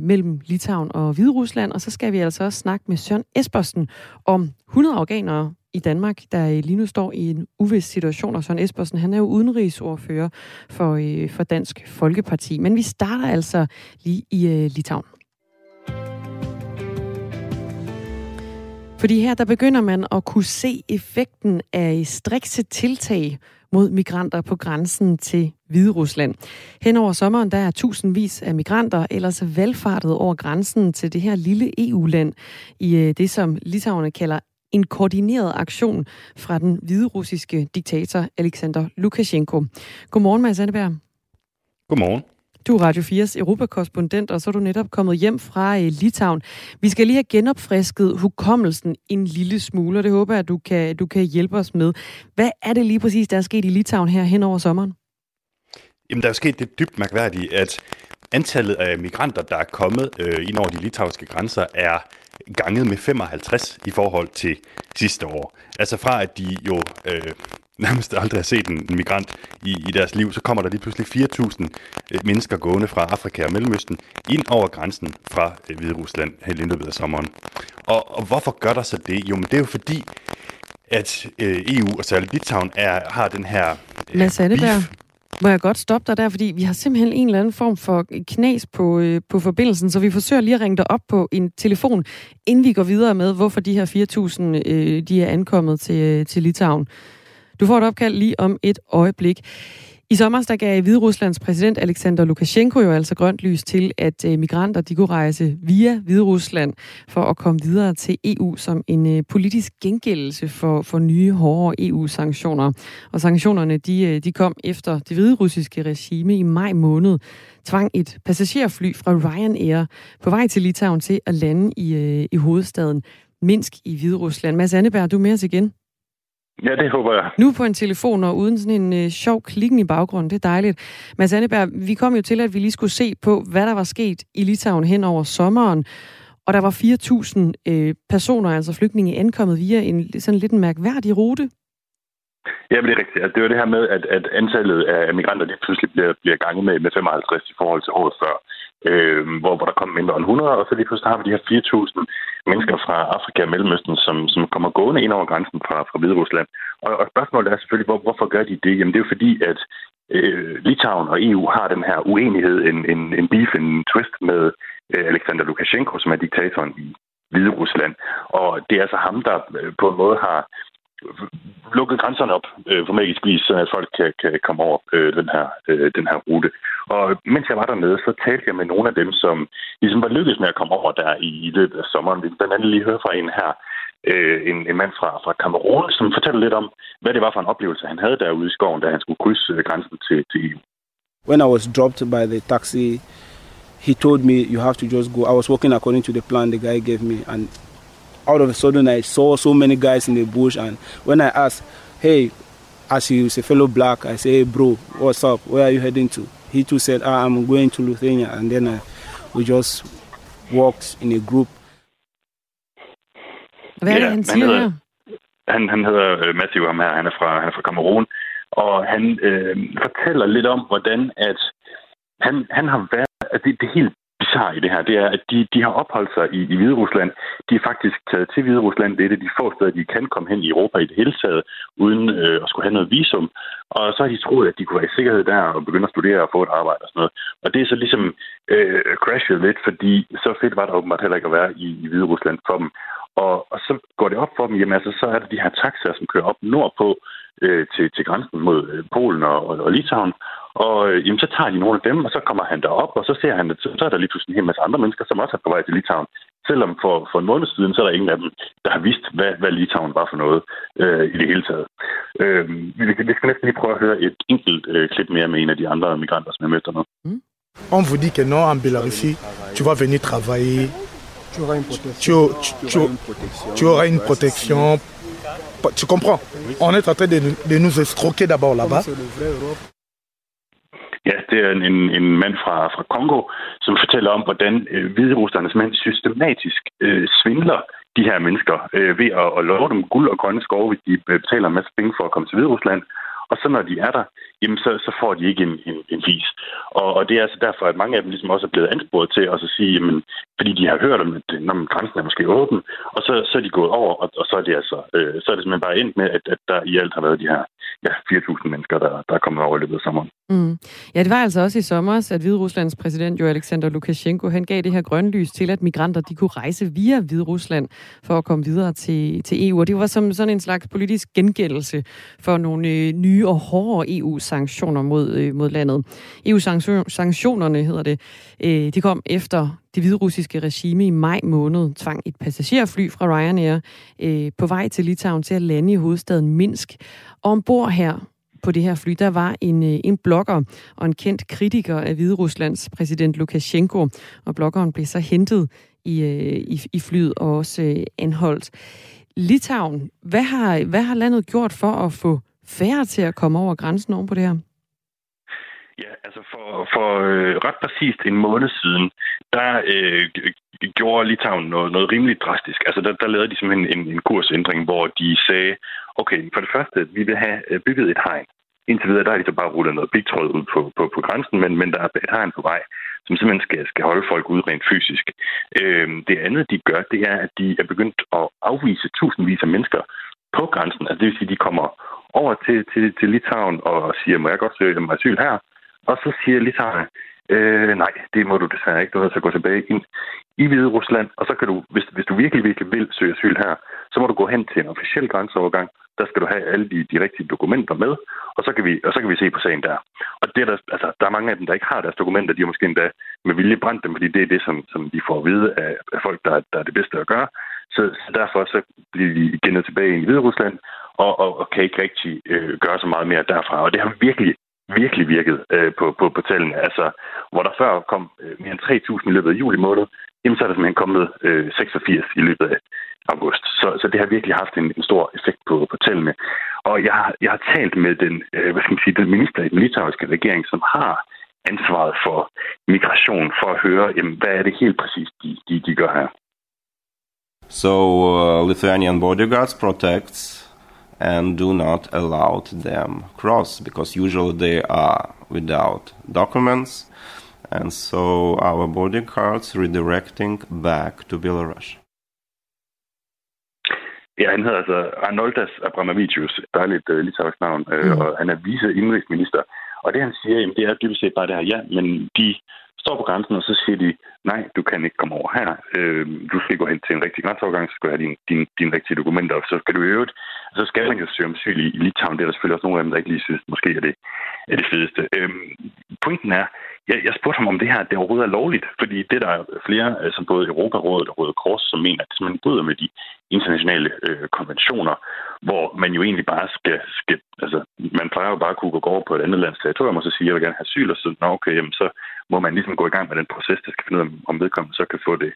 mellem Litauen og Hviderusland. Og så skal vi altså også snakke med Søren Espersen om 100 afghanere i Danmark, der øh, lige nu står i en uvis situation, og Søren Espersen, han er jo udenrigsordfører for, øh, for Dansk Folkeparti. Men vi starter altså lige i øh, Litauen. Fordi her der begynder man at kunne se effekten af strikse tiltag mod migranter på grænsen til Hvide Rusland. Hen over sommeren der er tusindvis af migranter ellers valgfartet over grænsen til det her lille EU-land i øh, det, som litauerne kalder en koordineret aktion fra den hvide russiske diktator Alexander Lukashenko. Godmorgen, Mads Anneberg. Godmorgen. Du er Radio 4's europakorrespondent, og så er du netop kommet hjem fra uh, Litauen. Vi skal lige have genopfrisket hukommelsen en lille smule, og det håber jeg, at du kan, du kan hjælpe os med. Hvad er det lige præcis, der er sket i Litauen her hen over sommeren? Jamen, der er sket det dybt mærkværdige, at antallet af migranter, der er kommet øh, ind over de litauiske grænser, er ganget med 55 i forhold til sidste år. Altså fra, at de jo øh, nærmest aldrig har set en migrant i, i deres liv, så kommer der lige pludselig 4.000 øh, mennesker gående fra Afrika og Mellemøsten ind over grænsen fra øh, Hvide Rusland helt i løbet af sommeren. Og, og hvorfor gør der så det? Jo, men det er jo fordi, at øh, EU og særligt Litauen er, har den her øh, Mads Anneberg, må jeg godt stoppe dig der, fordi vi har simpelthen en eller anden form for knas på, øh, på forbindelsen, så vi forsøger lige at ringe dig op på en telefon, inden vi går videre med, hvorfor de her 4.000 øh, de er ankommet til, øh, til Litauen. Du får et opkald lige om et øjeblik. I sommer der gav Hvide Ruslands præsident Alexander Lukashenko jo altså grønt lys til, at øh, migranter de kunne rejse via Hvide Rusland for at komme videre til EU som en øh, politisk gengældelse for, for nye, hårdere EU-sanktioner. Og sanktionerne de, øh, de kom efter det hvide russiske regime i maj måned tvang et passagerfly fra Ryanair på vej til Litauen til at lande i, i hovedstaden Minsk i Hvide Rusland. Mads Anneberg, du er med os igen. Ja, det håber jeg. Nu på en telefon og uden sådan en øh, sjov klikken i baggrunden. Det er dejligt. Mads Anneberg, vi kom jo til, at vi lige skulle se på, hvad der var sket i Litauen hen over sommeren. Og der var 4.000 øh, personer, altså flygtninge, ankommet via en sådan lidt en mærkværdig rute. Ja, men det er rigtigt. Det var det her med, at, at antallet af migranter det pludselig bliver, bliver ganget med, med 55 i forhold til året før øh, hvor, hvor der kom mindre end 100, og så lige pludselig har vi de her 4.000 mennesker fra Afrika og Mellemøsten, som, som kommer gående ind over grænsen fra, fra Hvide Rusland. Og, og spørgsmålet er selvfølgelig, hvor, hvorfor gør de det? Jamen det er jo fordi, at øh, Litauen og EU har den her uenighed, en, en, en beef, en twist med øh, Alexander Lukashenko, som er diktatoren i Hvide Rusland. Og det er altså ham, der øh, på en måde har lukket grænserne op øh, for magisk vis, så folk kan, kan komme over øh, den, her, øh, den her rute. Og mens jeg var dernede, så talte jeg med nogle af dem, som ligesom var lykkedes med at komme over der i, i løbet af sommeren. Vi blandt andet lige høre fra en her, øh, en, en mand fra, fra Kamerun, som fortæller lidt om, hvad det var for en oplevelse, han havde derude i skoven, da han skulle krydse øh, grænsen til, til EU. When I was dropped by the taxi, he told me, you have to just go. I was walking according to the plan the guy gave me, and out of a sudden I saw so many guys in the bush and when I asked, hey, as he was a fellow black, I say, hey bro, what's up? Where are you heading to? He too said, ah, I'm going to Lithuania and then uh, we just walked in a group. Hvad er det, han siger her? Han, han hedder øh, Matthew, ham her, han er fra, han er fra Cameroon, og han øh, fortæller lidt om, hvordan at han, han har været, at det, det er helt bizarre i det her, det er, at de, de har opholdt sig i, i Hvide Rusland. De er faktisk taget til Hvide Rusland. Det er det de få steder, de kan komme hen i Europa i det hele taget, uden øh, at skulle have noget visum. Og så har de troet, at de kunne være i sikkerhed der og begynde at studere og få et arbejde og sådan noget. Og det er så ligesom øh, crashet lidt, fordi så fedt var det åbenbart heller ikke at være i, i Hvide Rusland for dem. Og, og så går det op for dem, jamen altså, så er der de her taxaer, som kører op nordpå øh, til, til grænsen mod øh, Polen og, og, og Litauen. Og øh, jamen, så tager de nogle af dem, og så kommer han derop, og så ser han, at så er der lige pludselig en hel masse andre mennesker, som også er på vej til Litauen. Selvom for, for en måned siden, så er der ingen af dem, der har vidst, hvad, hvad Litauen var for noget øh, i det hele taget. Øh, vi, vi skal næsten lige prøve at høre et enkelt øh, klip mere med en af de andre migranter, som med dernede. Mm. On vous dit que non, en Biélorussie, tu vas venir travailler. Tu auras une protection. Tu, tu, tu, tu auras une protection. Tu comprends On est en train de, de nous escroquer d'abord là-bas. Ja, det er en, en mand fra, fra Kongo, som fortæller om, hvordan øh, hviderusterne mænd systematisk øh, svindler de her mennesker øh, ved at, at love dem guld og grønne skove, hvis de øh, betaler en masse penge for at komme til Hviderusland. Og så når de er der, jamen så, så får de ikke en, en, en vis. Og, og det er altså derfor, at mange af dem ligesom også er blevet ansporet til at så sige, jamen, fordi de har hørt om, at når grænsen er måske åben, og så, så er de gået over, og, og så er det altså, øh, så er det simpelthen bare endt med, at, at der i alt har været de her ja, 4.000 mennesker, der, der er kommet over i løbet af sommeren. Mm. Ja, det var altså også i sommer, at Hvide Ruslands præsident jo Alexander Lukashenko, han gav det her grønne lys til, at migranter de kunne rejse via Hvide Rusland for at komme videre til, til EU. Og det var som sådan en slags politisk gengældelse for nogle øh, nye og hårdere EU-sanktioner mod, øh, mod landet. EU-sanktionerne hedder det. Øh, de kom efter det hviderussiske regime i maj måned tvang et passagerfly fra Ryanair øh, på vej til Litauen til at lande i hovedstaden Minsk. Og ombord her på det her fly, der var en, øh, en blogger og en kendt kritiker af Hvide Ruslands præsident Lukashenko. Og bloggeren blev så hentet i, øh, i, i flyet og også øh, anholdt. Litauen, hvad har, hvad har landet gjort for at få færre til at komme over grænsen oven på det her? Ja, altså for, for øh, ret præcist en måned siden, der øh, gjorde Litauen noget, noget rimelig drastisk. Altså der, der lavede de simpelthen en, en kursændring, hvor de sagde, okay, for det første, vi vil have øh, bygget et hegn. Indtil videre, der har de så bare rullet noget pigtråd ud på, på, på grænsen, men, men der er et hegn på vej, som simpelthen skal, skal holde folk ude rent fysisk. Øhm, det andet, de gør, det er, at de er begyndt at afvise tusindvis af mennesker på grænsen. Altså det vil sige, at de kommer over til, til, til Litauen og siger, må jeg godt søge dem asyl her? Og så siger Litauen, øh, nej, det må du desværre ikke. Du er nødt til at gå tilbage ind i Hvide Rusland, og så kan du, hvis, hvis du virkelig, virkelig vil søge asyl her, så må du gå hen til en officiel grænseovergang. Der skal du have alle de, de rigtige dokumenter med, og så, kan vi, og så kan vi se på sagen der. Og det er der, altså, der er mange af dem, der ikke har deres dokumenter. De har måske endda med vilje brændt dem, fordi det er det, som, som de får at vide af, af folk, der, der er det bedste at gøre. Så, så derfor så bliver de igen tilbage i Hvide Rusland, og, og, og kan ikke rigtig øh, gøre så meget mere derfra. Og det har virkelig virkelig virket øh, på, på, på tallene. Altså, hvor der før kom øh, mere end 3.000 i løbet af juli måned, jamen, så er der simpelthen kommet øh, 86 i løbet af august. Så, så det har virkelig haft en, en stor effekt på, på tallene. Og jeg, jeg har talt med den, øh, hvad skal man sige, den minister i den litauiske regering, som har ansvaret for migration, for at høre, jamen, hvad er det helt præcis, de, de, de gør her. So uh, Lithuanian bodyguards protects and do not allow them cross because usually they are without documents and so our bodyguards redirecting back to Belarus. Ja, han hedder altså Arnoldas Abramavicius, dejligt uh, litauisk navn, uh, mm. og han er vice-indrigsminister. Og det han siger, jamen, det er dybest set bare det her, ja, men de står på grænsen, og så siger de, nej, du kan ikke komme over her. Øh, du skal gå hen til en rigtig grænseovergang, så skal du have dine din, din rigtige dokumenter, og så skal du i øvrigt, så skal man jo søge om syg i, i Litauen. Det er der selvfølgelig også nogle af dem, der ikke lige synes, måske er det, er det fedeste. Øh, pointen er, jeg, jeg spurgte ham om det her, at det overhovedet er lovligt, fordi det der er flere, øh, som både Europarådet og Røde Kors, som mener, at det simpelthen bryder med de internationale øh, konventioner, hvor man jo egentlig bare skal, skal, altså man plejer jo bare at kunne gå over på et andet lands territorium, og så sige, jeg vil gerne have asyl, og så, nå okay, jamen, så må man ligesom gå i gang med den proces, der skal finde ud af, om vedkommende så kan få det.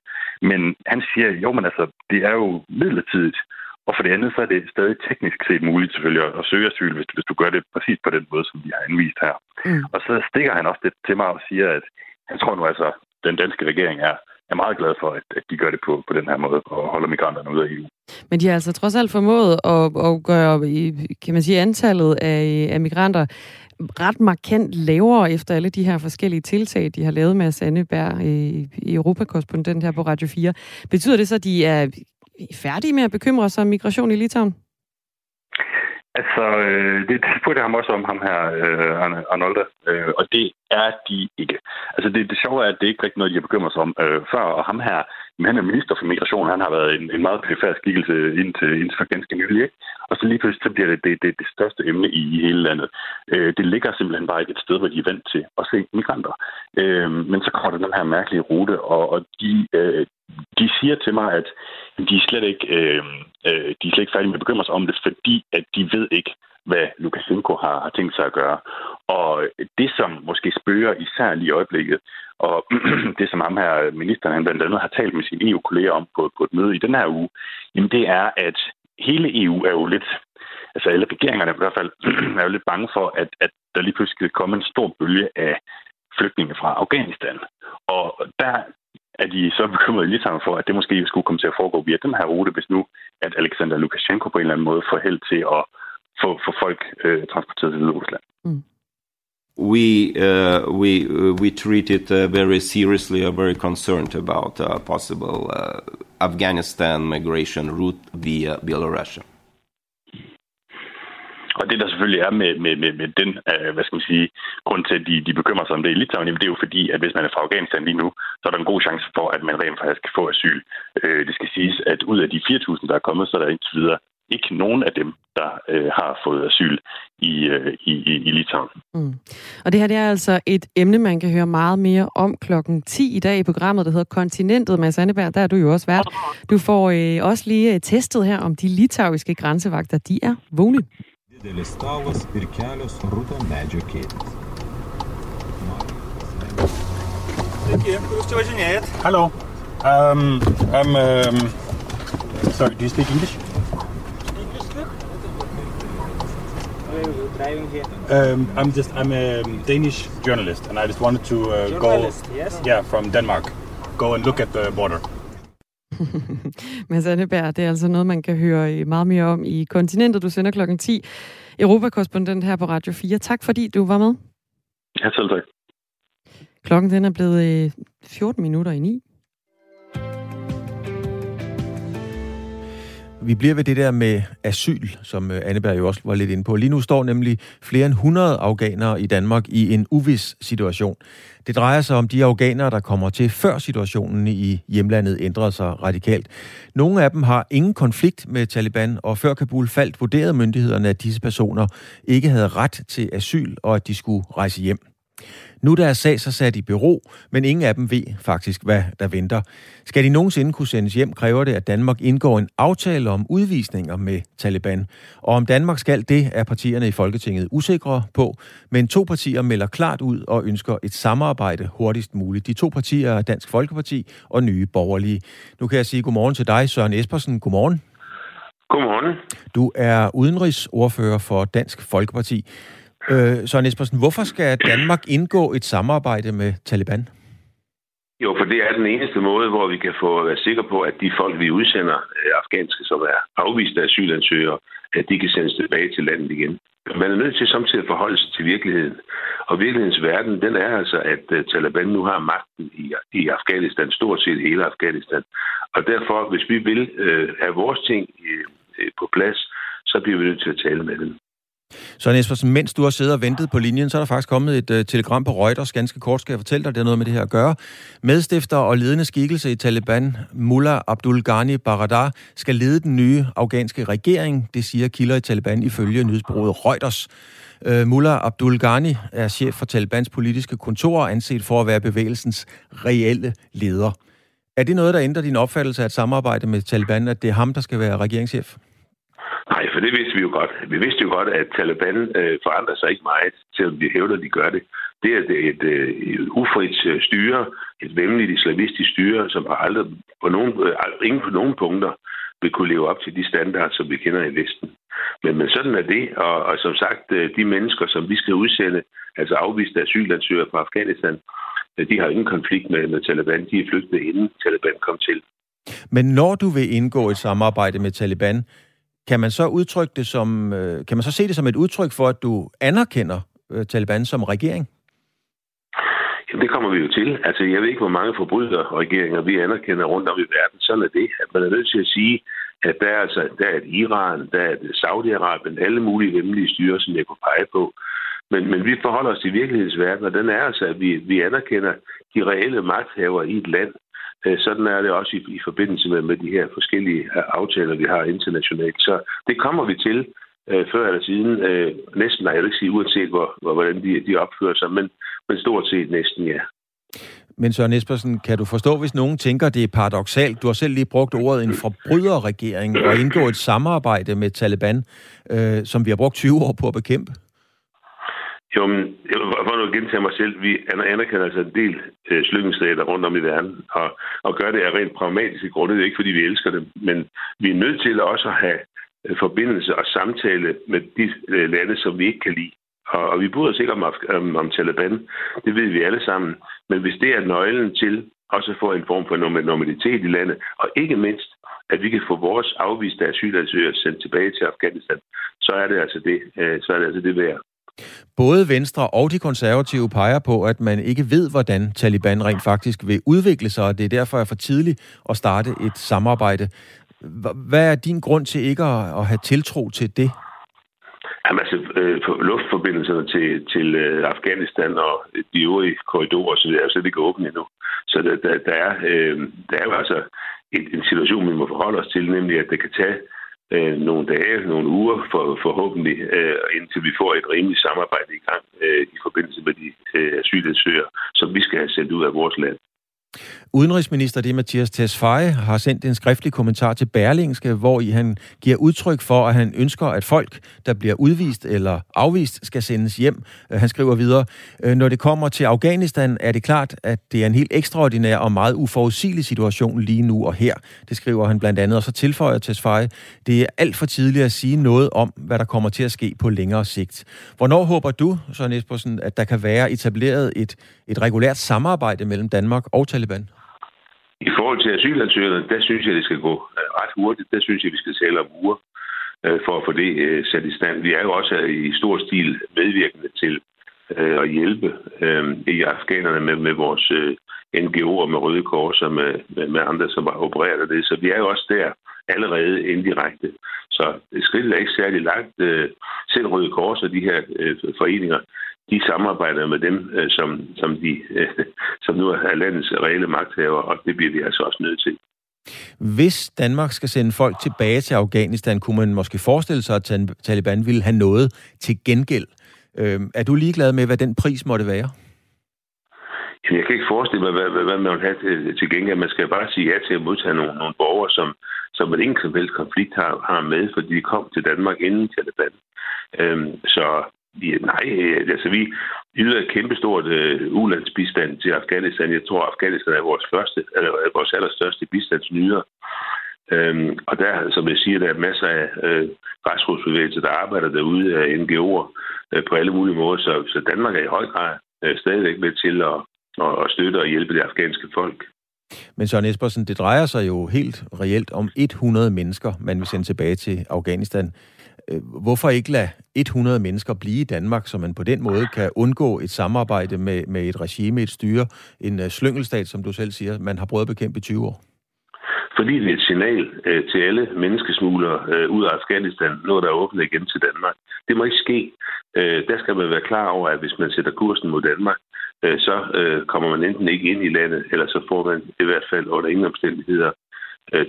Men han siger, jo, men altså, det er jo midlertidigt, og for det andet, så er det stadig teknisk set muligt selvfølgelig at, søge asyl, hvis, hvis du gør det præcis på den måde, som vi har anvist her. Mm. Og så stikker han også det til mig og siger, at han tror nu altså, den danske regering er, er meget glad for, at, at de gør det på, på den her måde og holder migranterne ud af EU. Men de har altså trods alt formået at, at gøre kan man sige, antallet af, af migranter ret markant lavere efter alle de her forskellige tiltag, de har lavet med Sanne Bær i, i Europakorrespondent her på Radio 4. Betyder det så, at de er færdige med at bekymre sig om migration i Litauen? Altså, øh, det, det spurgte ham også om, ham her, øh, Arnolda, øh, og det er de ikke. Altså, det, det sjove er, at det ikke rigtig noget, de har bekymret sig om øh, før, og ham her, men han er minister for migration, han har været en, en meget perifær skikkelse indtil, indtil for ganske nylig, ikke? Og så lige pludselig så bliver det det, det det største emne i, i hele landet. Øh, det ligger simpelthen bare ikke et sted, hvor de er vant til at se migranter. Øh, men så kommer der den her mærkelige rute, og, og de, øh, de siger til mig, at de er slet ikke, øh, øh, de er slet ikke færdige med at bekymre sig om det, fordi at de ved ikke, hvad Lukashenko har, har tænkt sig at gøre. Og det, som måske spørger især lige i øjeblikket, og det, som ham her ministeren han blandt andet har talt med sine EU-kolleger om på, på et møde i den her uge, jamen det er, at hele EU er jo lidt, altså alle regeringerne i hvert fald, er jo lidt bange for, at, at der lige pludselig skal komme en stor bølge af flygtninge fra Afghanistan. Og der er de så bekymrede i Litauen for, at det måske skulle komme til at foregå via den her rute, hvis nu, at Alexander Lukashenko på en eller anden måde får held til at få, få folk øh, transporteret til Rusland. Mm. We uh, we uh, we treat it uh, very seriously, are very concerned about uh, possible uh, Afghanistan migration route via Belarus. Og det, der selvfølgelig er med, med, med, med den, øh, hvad skal man sige, grund til, at de, de bekymrer sig om det i Litauen, det er jo fordi, at hvis man er fra Afghanistan lige nu, så er der en god chance for, at man rent faktisk kan få asyl. Øh, det skal siges, at ud af de 4.000, der er kommet, så er der indtil videre ikke nogen af dem, der øh, har fået asyl i, øh, i, i, i Litauen. Mm. Og det her det er altså et emne, man kan høre meget mere om klokken 10 i dag i programmet, der hedder Kontinentet. Mads Anneberg, der er du jo også vært. Du får øh, også lige øh, testet her, om de litauiske grænsevagter, de er vågne. Didelis stalas ir kelios rudo medžio kėdės. Sveiki, kur jūs čia važinėjat? Hello. Um, I'm, um, sorry, do you speak English? Um, I'm just I'm a Danish journalist, and I just wanted to uh, journalist, go. Yes. Yeah, from Denmark. Go and look at the border. Mads Anneberg, det er altså noget, man kan høre meget mere om i Kontinentet. Du sender klokken 10. Europakorrespondent her på Radio 4. Tak fordi du var med. Ja, selv tak. Klokken den er blevet 14 øh, minutter i 9. Vi bliver ved det der med asyl, som øh, Anneberg jo også var lidt inde på. Lige nu står nemlig flere end 100 afghanere i Danmark i en uvis situation. Det drejer sig om de afghanere, der kommer til før situationen i hjemlandet ændrede sig radikalt. Nogle af dem har ingen konflikt med Taliban, og før Kabul faldt vurderede myndighederne, at disse personer ikke havde ret til asyl, og at de skulle rejse hjem. Nu der er sag så sat i bero, men ingen af dem ved faktisk, hvad der venter. Skal de nogensinde kunne sendes hjem, kræver det, at Danmark indgår en aftale om udvisninger med Taliban. Og om Danmark skal det, er partierne i Folketinget usikre på, men to partier melder klart ud og ønsker et samarbejde hurtigst muligt. De to partier er Dansk Folkeparti og Nye Borgerlige. Nu kan jeg sige godmorgen til dig, Søren Espersen. Godmorgen. Godmorgen. Du er udenrigsordfører for Dansk Folkeparti. Øh, Søren Espersen, hvorfor skal Danmark indgå et samarbejde med Taliban? Jo, for det er den eneste måde, hvor vi kan få være sikre på, at de folk, vi udsender, øh, afghanske, som er afviste asylansøgere, at de kan sendes tilbage til landet igen. Man er nødt til samtidig at forholde sig til virkeligheden. Og virkelighedens verden, den er altså, at øh, Taliban nu har magten i, i Afghanistan, stort set hele Afghanistan. Og derfor, hvis vi vil øh, have vores ting øh, øh på plads, så bliver vi nødt til at tale med dem. Så Espersen, mens du har siddet og ventet på linjen, så er der faktisk kommet et uh, telegram på Reuters. Ganske kort skal jeg fortælle dig, det har noget med det her at gøre. Medstifter og ledende skikkelse i Taliban, Mullah Abdul Ghani Baradar, skal lede den nye afghanske regering. Det siger kilder i Taliban ifølge nyhedsbureauet Reuters. Uh, Mullah Abdul Ghani er chef for Talibans politiske kontor anset for at være bevægelsens reelle leder. Er det noget, der ændrer din opfattelse af et samarbejde med Taliban, at det er ham, der skal være regeringschef? Nej, for det vidste vi jo godt. Vi vidste jo godt, at Taliban øh, forandrer sig ikke meget, selvom de hævder, at de gør det. Det er et, et, et ufrit øh, styre, et vemmeligt islamistisk styre, som har aldrig på nogen, øh, ingen på nogen punkter vil kunne leve op til de standarder, som vi kender i Vesten. Men, men sådan er det, og, og som sagt, de mennesker, som vi skal udsende, altså afviste asylansøgere fra Afghanistan, de har ingen konflikt med, med Taliban. De er flygtet inden Taliban kom til. Men når du vil indgå et samarbejde med Taliban, kan man så udtrykke det som, øh, kan man så se det som et udtryk for, at du anerkender øh, Taliban som regering? Jamen, det kommer vi jo til. Altså, jeg ved ikke, hvor mange regeringer vi anerkender rundt om i verden. Sådan er det. At man er nødt til at sige, at der er, altså, der er et Iran, der er et Saudi-Arabien, alle mulige hemmelige styre, som jeg kunne pege på. Men, men vi forholder os til virkelighedsverden, og den er altså, at vi, vi anerkender de reelle magthavere i et land. Øh, sådan er det også i, i forbindelse med, med de her forskellige øh, aftaler, vi har internationalt. Så det kommer vi til øh, før eller siden. Øh, næsten, nej, jeg vil ikke sige uanset, hvor, hvor, hvordan de, de opfører sig, men, men stort set næsten, ja. Men Søren Espersen, kan du forstå, hvis nogen tænker, det er paradoxalt? Du har selv lige brugt ordet en forbryderregering og indgå et samarbejde med Taliban, øh, som vi har brugt 20 år på at bekæmpe. Jo, men for nu at gentage mig selv, vi anerkender altså en del øh, slyngenstater rundt om i verden, og, og gør det af rent pragmatiske grunde. Det er ikke, fordi vi elsker dem, men vi er nødt til også at have øh, forbindelse og samtale med de øh, lande, som vi ikke kan lide. Og, og vi bryder os ikke om, om, om Taliban, det ved vi alle sammen. Men hvis det er nøglen til også få en form for normalitet i landet, og ikke mindst, at vi kan få vores afviste asylansøgere sendt tilbage til Afghanistan, så er det altså det, øh, så er det, altså det værd. Både Venstre og de konservative peger på, at man ikke ved, hvordan Taliban rent faktisk vil udvikle sig, og det er derfor er for tidligt at starte et samarbejde. Hvad er din grund til ikke at have tiltro til det? Jamen altså, øh, luftforbindelserne til, til øh, Afghanistan og de øvrige korridorer så er jo slet ikke åbne endnu. Så der, der, der, er, øh, der er jo altså en, en situation, vi må forholde os til, nemlig at det kan tage øh, nogle dage, nogle uger for, forhåbentlig, øh, indtil vi får et rimeligt samarbejde i gang øh, i forbindelse med de øh, asylansøgere, som vi skal have sendt ud af vores land. Udenrigsminister det Mathias Tesfaye har sendt en skriftlig kommentar til Berlingske, hvor i han giver udtryk for, at han ønsker, at folk, der bliver udvist eller afvist, skal sendes hjem. Øh, han skriver videre, øh, når det kommer til Afghanistan, er det klart, at det er en helt ekstraordinær og meget uforudsigelig situation lige nu og her. Det skriver han blandt andet, og så tilføjer Tesfaye, det er alt for tidligt at sige noget om, hvad der kommer til at ske på længere sigt. Hvornår håber du, Søren Espersen, at der kan være etableret et, et regulært samarbejde mellem Danmark og Taliban? I forhold til asylansøgerne, der synes jeg, det skal gå øh, ret hurtigt. Der synes jeg, vi skal tale om uger øh, for at få det øh, sat i stand. Vi er jo også i stor stil medvirkende til at hjælpe i afghanerne med, med vores NGO'er, med Røde Kors og med, med andre, som har opereret det. Så vi er jo også der allerede indirekte. Så skridtet er ikke særlig langt. Selv Røde Kors og de her foreninger, de samarbejder med dem, øh, som, som, de, øh, som nu er landets reelle magthaver, og det bliver vi altså også nødt til. Hvis Danmark skal sende folk tilbage til Afghanistan, kunne man måske forestille sig, at Taliban ville have noget til gengæld. Øh, er du ligeglad med, hvad den pris måtte være? Jeg kan ikke forestille mig, hvad, hvad, hvad man vil have til, til gengæld. Man skal bare sige ja til at modtage nogle, nogle borgere, som, som man ingen som helst konflikt har, har med, fordi de kom til Danmark inden Taliban. Øhm, så Ja, nej, øh, altså vi yder et kæmpestort øh, ulandsbistand til Afghanistan. Jeg tror, Afghanistan er vores første, eller øh, vores allerstørste bistandsnyder. Øhm, og der, som jeg siger, der er masser af øh, græsrodsbevægelser, der arbejder derude af NGO'er øh, på alle mulige måder. Så, så Danmark er i høj grad øh, stadigvæk med til at, at, at støtte og hjælpe det afghanske folk. Men Søren Espersen, det drejer sig jo helt reelt om 100 mennesker, man vil sende tilbage til Afghanistan. Øh, hvorfor ikke lade 100 mennesker blive i Danmark, så man på den måde kan undgå et samarbejde med, med et regime, et styre, en øh, slyngelstat, som du selv siger, man har prøvet at bekæmpe i 20 år? Fordi det er et signal øh, til alle menneskesmuglere øh, ud af Afghanistan, når der åbnet igen til Danmark. Det må ikke ske. Øh, der skal man være klar over, at hvis man sætter kursen mod Danmark, øh, så øh, kommer man enten ikke ind i landet, eller så får man i hvert fald under ingen omstændigheder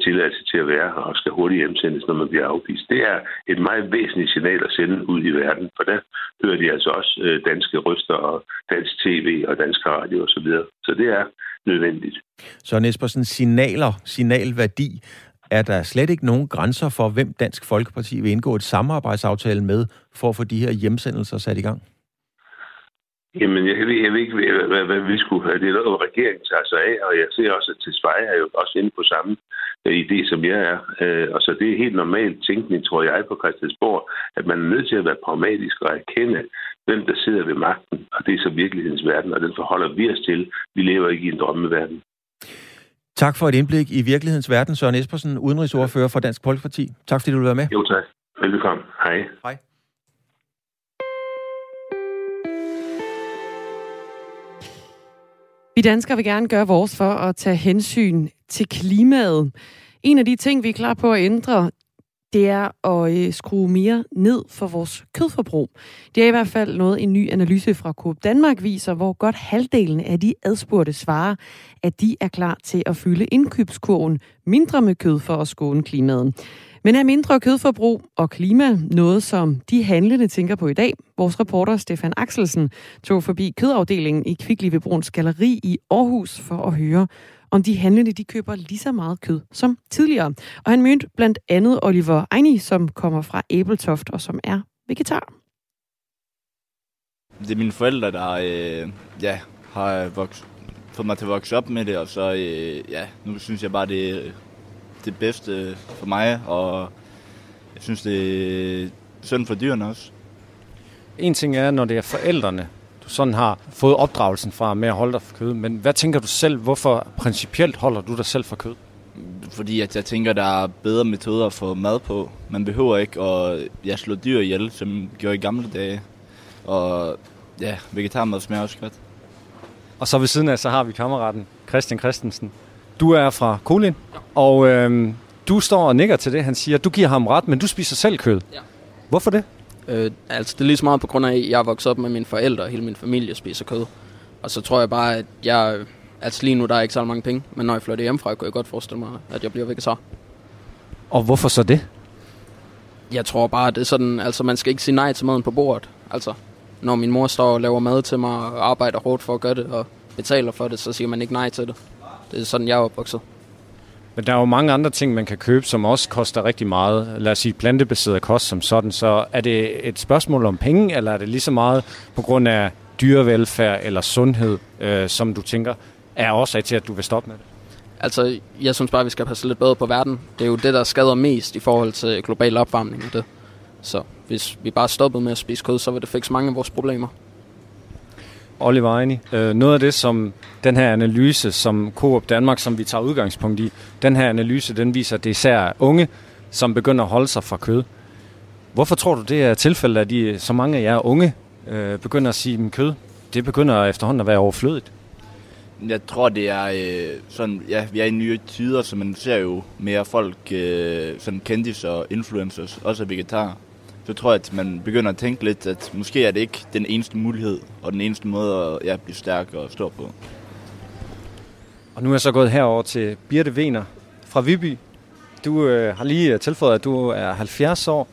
tilladelse til at være her og skal hurtigt hjemsendes, når man bliver afvist. Det er et meget væsentligt signal at sende ud i verden, for der hører de altså også øh, danske røster og dansk tv og dansk radio osv. Så, videre. så det er nødvendigt. Så Nespersen, signaler, signalværdi, er der slet ikke nogen grænser for, hvem Dansk Folkeparti vil indgå et samarbejdsaftale med for at få de her hjemsendelser sat i gang? Jamen, jeg ved, jeg ved ikke, hvad, hvad, hvad vi skulle have. Det er noget, regeringen tager sig af, og jeg ser også, at Tesfaye er jo også inde på samme uh, idé, som jeg er. Uh, og så det er helt normalt tænkning, tror jeg, på Christiansborg, at man er nødt til at være pragmatisk og erkende, hvem der sidder ved magten. Og det er så virkelighedens verden, og den forholder vi os til. Vi lever ikke i en drømmeverden. Tak for et indblik i virkelighedens verden, Søren Espersen, udenrigsordfører for Dansk Folkeparti. Tak fordi du vil være med. Jo, tak. Velbekomme. Hej. Hej. Vi danskere vil gerne gøre vores for at tage hensyn til klimaet. En af de ting, vi er klar på at ændre, det er at øh, skrue mere ned for vores kødforbrug. Det er i hvert fald noget, en ny analyse fra Coop Danmark viser, hvor godt halvdelen af de adspurgte svarer, at de er klar til at fylde indkøbskurven mindre med kød for at skåne klimaet. Men er mindre kødforbrug og klima noget, som de handlende tænker på i dag? Vores reporter Stefan Axelsen tog forbi kødafdelingen i Kvickly ved Bruns Galeri i Aarhus for at høre, om de handlende de køber lige så meget kød som tidligere. Og han mødte blandt andet Oliver Eini, som kommer fra Æbeltoft og som er vegetar. Det er mine forældre, der øh, ja, har vokset, fået mig til at vokse op med det, og så øh, ja, nu synes jeg bare, det det bedste for mig, og jeg synes, det er synd for dyrene også. En ting er, når det er forældrene, sådan har fået opdragelsen fra med at holde dig for kød. Men hvad tænker du selv, hvorfor principielt holder du dig selv for kød? Fordi at jeg tænker, der er bedre metoder at få mad på. Man behøver ikke at ja, slå dyr ihjel, som man gjorde i gamle dage. Og ja, vegetarmad smager også godt. Og så ved siden af, så har vi kammeraten Christian Christensen. Du er fra Kolin, og øhm, du står og nikker til det. Han siger, du giver ham ret, men du spiser selv kød. Ja. Hvorfor det? Øh, altså, det er lige så meget på grund af, at jeg er vokset op med mine forældre, og hele min familie spiser kød. Og så tror jeg bare, at jeg... Altså lige nu, der er ikke så mange penge, men når jeg flytter hjemmefra, kunne jeg godt forestille mig, at jeg bliver vegetar. Og hvorfor så det? Jeg tror bare, at det er sådan, altså man skal ikke sige nej til maden på bordet. Altså, når min mor står og laver mad til mig og arbejder hårdt for at gøre det og betaler for det, så siger man ikke nej til det. Det er sådan, jeg er opvokset. Men der er jo mange andre ting, man kan købe, som også koster rigtig meget. Lad os sige plantebaseret kost som sådan. Så er det et spørgsmål om penge, eller er det lige så meget på grund af dyrevelfærd eller sundhed, øh, som du tænker er årsag til, at du vil stoppe med det? Altså, jeg synes bare, at vi skal passe lidt bedre på verden. Det er jo det, der skader mest i forhold til global opvarmning og det. Så hvis vi bare stoppede med at spise kød, så ville det fikse mange af vores problemer. Oliver Ejni. øh, noget af det, som den her analyse, som Coop Danmark, som vi tager udgangspunkt i, den her analyse, den viser, at det er især unge, som begynder at holde sig fra kød. Hvorfor tror du, det er tilfældet, at de, så mange af jer unge øh, begynder at sige, at kød, det begynder efterhånden at være overflødigt? Jeg tror, det er øh, sådan, ja, vi er i nye tider, så man ser jo mere folk, øh, sådan kendis og influencers, også vegetarer. Så tror jeg, at man begynder at tænke lidt, at måske er det ikke den eneste mulighed, og den eneste måde at ja, blive stærk og stå på. Og nu er jeg så gået herover til Birte Vener fra Viby. Du øh, har lige tilføjet, at du er 70 år.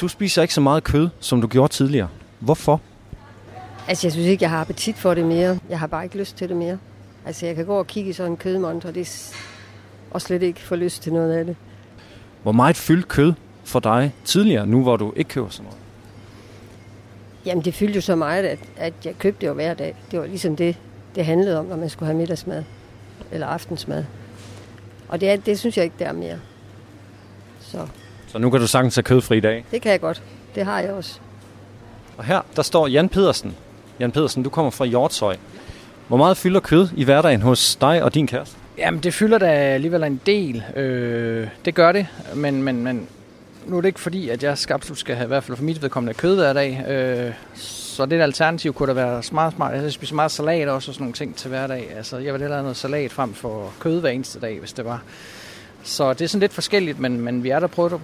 Du spiser ikke så meget kød, som du gjorde tidligere. Hvorfor? Altså, jeg synes ikke, jeg har appetit for det mere. Jeg har bare ikke lyst til det mere. Altså, jeg kan gå og kigge i sådan en kødmontre, det er og slet ikke få lyst til noget af det. Hvor meget fyldt kød for dig tidligere, nu hvor du ikke køber sådan noget? Jamen, det fyldte jo så meget, at, at jeg købte det jo hver dag. Det var ligesom det, det handlede om, når man skulle have middagsmad eller aftensmad. Og det, er, det synes jeg ikke, der er mere. Så Så nu kan du sagtens have kødfri dag. det kan jeg godt. Det har jeg også. Og her, der står Jan Pedersen. Jan Pedersen, du kommer fra Hjortshøj. Hvor meget fylder kød i hverdagen hos dig og din kæreste? Jamen, det fylder da alligevel en del. Øh, det gør det, men, men, men nu er det ikke fordi, at jeg skal absolut skal have, i hvert fald for mit vedkommende, kød hver dag. Øh, så det alternativ kunne da være smart, smart. Jeg spiser meget salat også og sådan nogle ting til hverdag. Altså, jeg vil hellere have noget salat frem for kød hver eneste dag, hvis det var. Så det er sådan lidt forskelligt, men, men vi er der prøvet at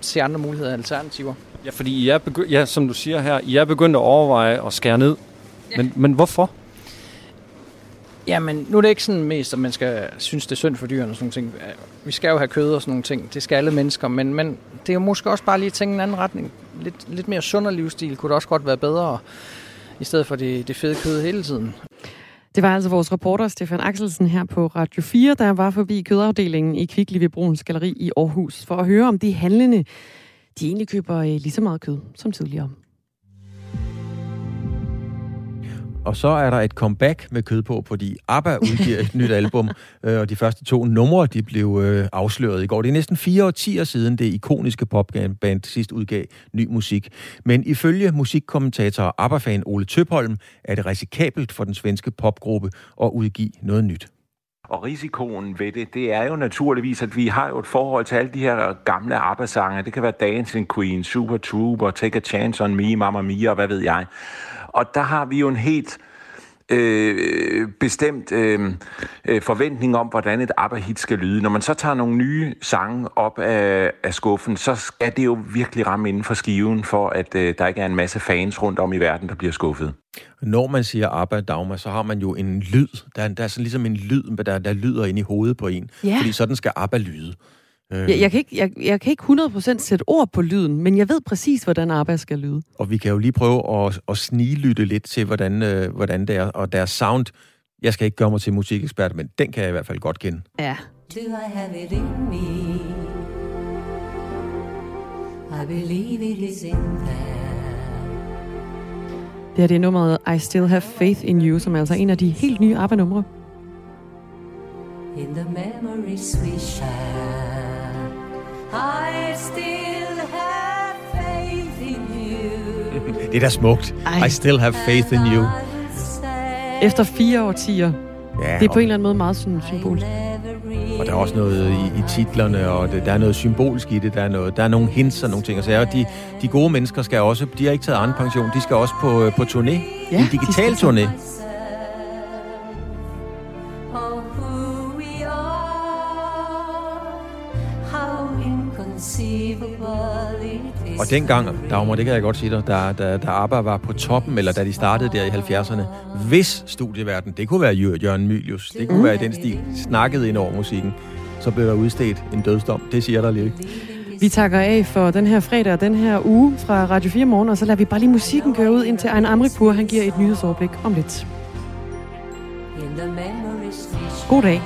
se andre muligheder og alternativer. Ja, fordi I er begy- ja, som du siger her, I er begyndt at overveje at skære ned. Ja. Men, men hvorfor? Jamen, nu er det ikke sådan mest, at man skal synes, det er synd for dyrene og sådan nogle ting. Vi skal jo have kød og sådan nogle ting. Det skal alle mennesker, men, men det er jo måske også bare lige at tænke en anden retning. Lidt, lidt mere sundere livsstil kunne det også godt være bedre, i stedet for det, det fede kød hele tiden. Det var altså vores reporter Stefan Axelsen her på Radio 4, der var forbi kødafdelingen i Kvickly ved Bruns Galeri i Aarhus, for at høre om de handlende, de egentlig køber eh, lige så meget kød som tidligere. Og så er der et comeback med kød på, fordi ABBA udgiver et nyt album, øh, og de første to numre, de blev øh, afsløret i går. Det er næsten fire årtier siden det ikoniske popband sidst udgav ny musik. Men ifølge musikkommentator og ABBA-fan Ole Tøpholm, er det risikabelt for den svenske popgruppe at udgive noget nyt. Og risikoen ved det, det er jo naturligvis, at vi har jo et forhold til alle de her gamle ABBA-sange. Det kan være Dancing Queen, Super Trooper, Take a Chance on Me, Mamma Mia, og hvad ved jeg. Og der har vi jo en helt øh, bestemt øh, øh, forventning om, hvordan et ABBA-hit skal lyde. Når man så tager nogle nye sange op af, af skuffen, så skal det jo virkelig ramme inden for skiven, for at øh, der ikke er en masse fans rundt om i verden, der bliver skuffet. Når man siger ABBA Dagmar, så har man jo en lyd. Der er, der er sådan ligesom en lyd, der, der lyder ind i hovedet på en. Ja. Fordi sådan skal ABBA lyde. Jeg, jeg, kan ikke, jeg, jeg kan ikke 100% sætte ord på lyden, men jeg ved præcis, hvordan ABBA skal lyde. Og vi kan jo lige prøve at, at sniglytte lidt til, hvordan, øh, hvordan det er. Og deres sound, jeg skal ikke gøre mig til musikekspert, men den kan jeg i hvert fald godt kende. Ja. Do I have it in me? I believe it is in there. Det her det er nummeret I Still Have Faith in You, som er altså en af de helt nye ABBA-numre. In the memories we share, Det er da smukt. I still have faith in you. Efter fire årtier. Ja, det er på en eller anden måde meget sådan symbolisk. Og der er også noget i, i titlerne, og det, der er noget symbolsk i det. Der er, noget, der er nogle hints og nogle ting. Og så og de, de gode mennesker skal også, de har ikke taget anden pension, de skal også på, øh, på turné. Ja, en de digital skal turné. Og dengang, Dagmar, det kan jeg godt sige dig, da, da, da ABBA var på toppen, eller da de startede der i 70'erne, hvis studieverden, det kunne være Jør- Jørgen Mylius, det kunne Mm. være i den stil, snakkede ind over musikken, så blev der udstedt en dødsdom. Det siger der lidt. Vi takker af for den her fredag og den her uge fra Radio 4 Morgen, og så lader vi bare lige musikken køre ud, indtil Ejn Amrikpur, han giver et nyhedsoverblik om lidt. God dag.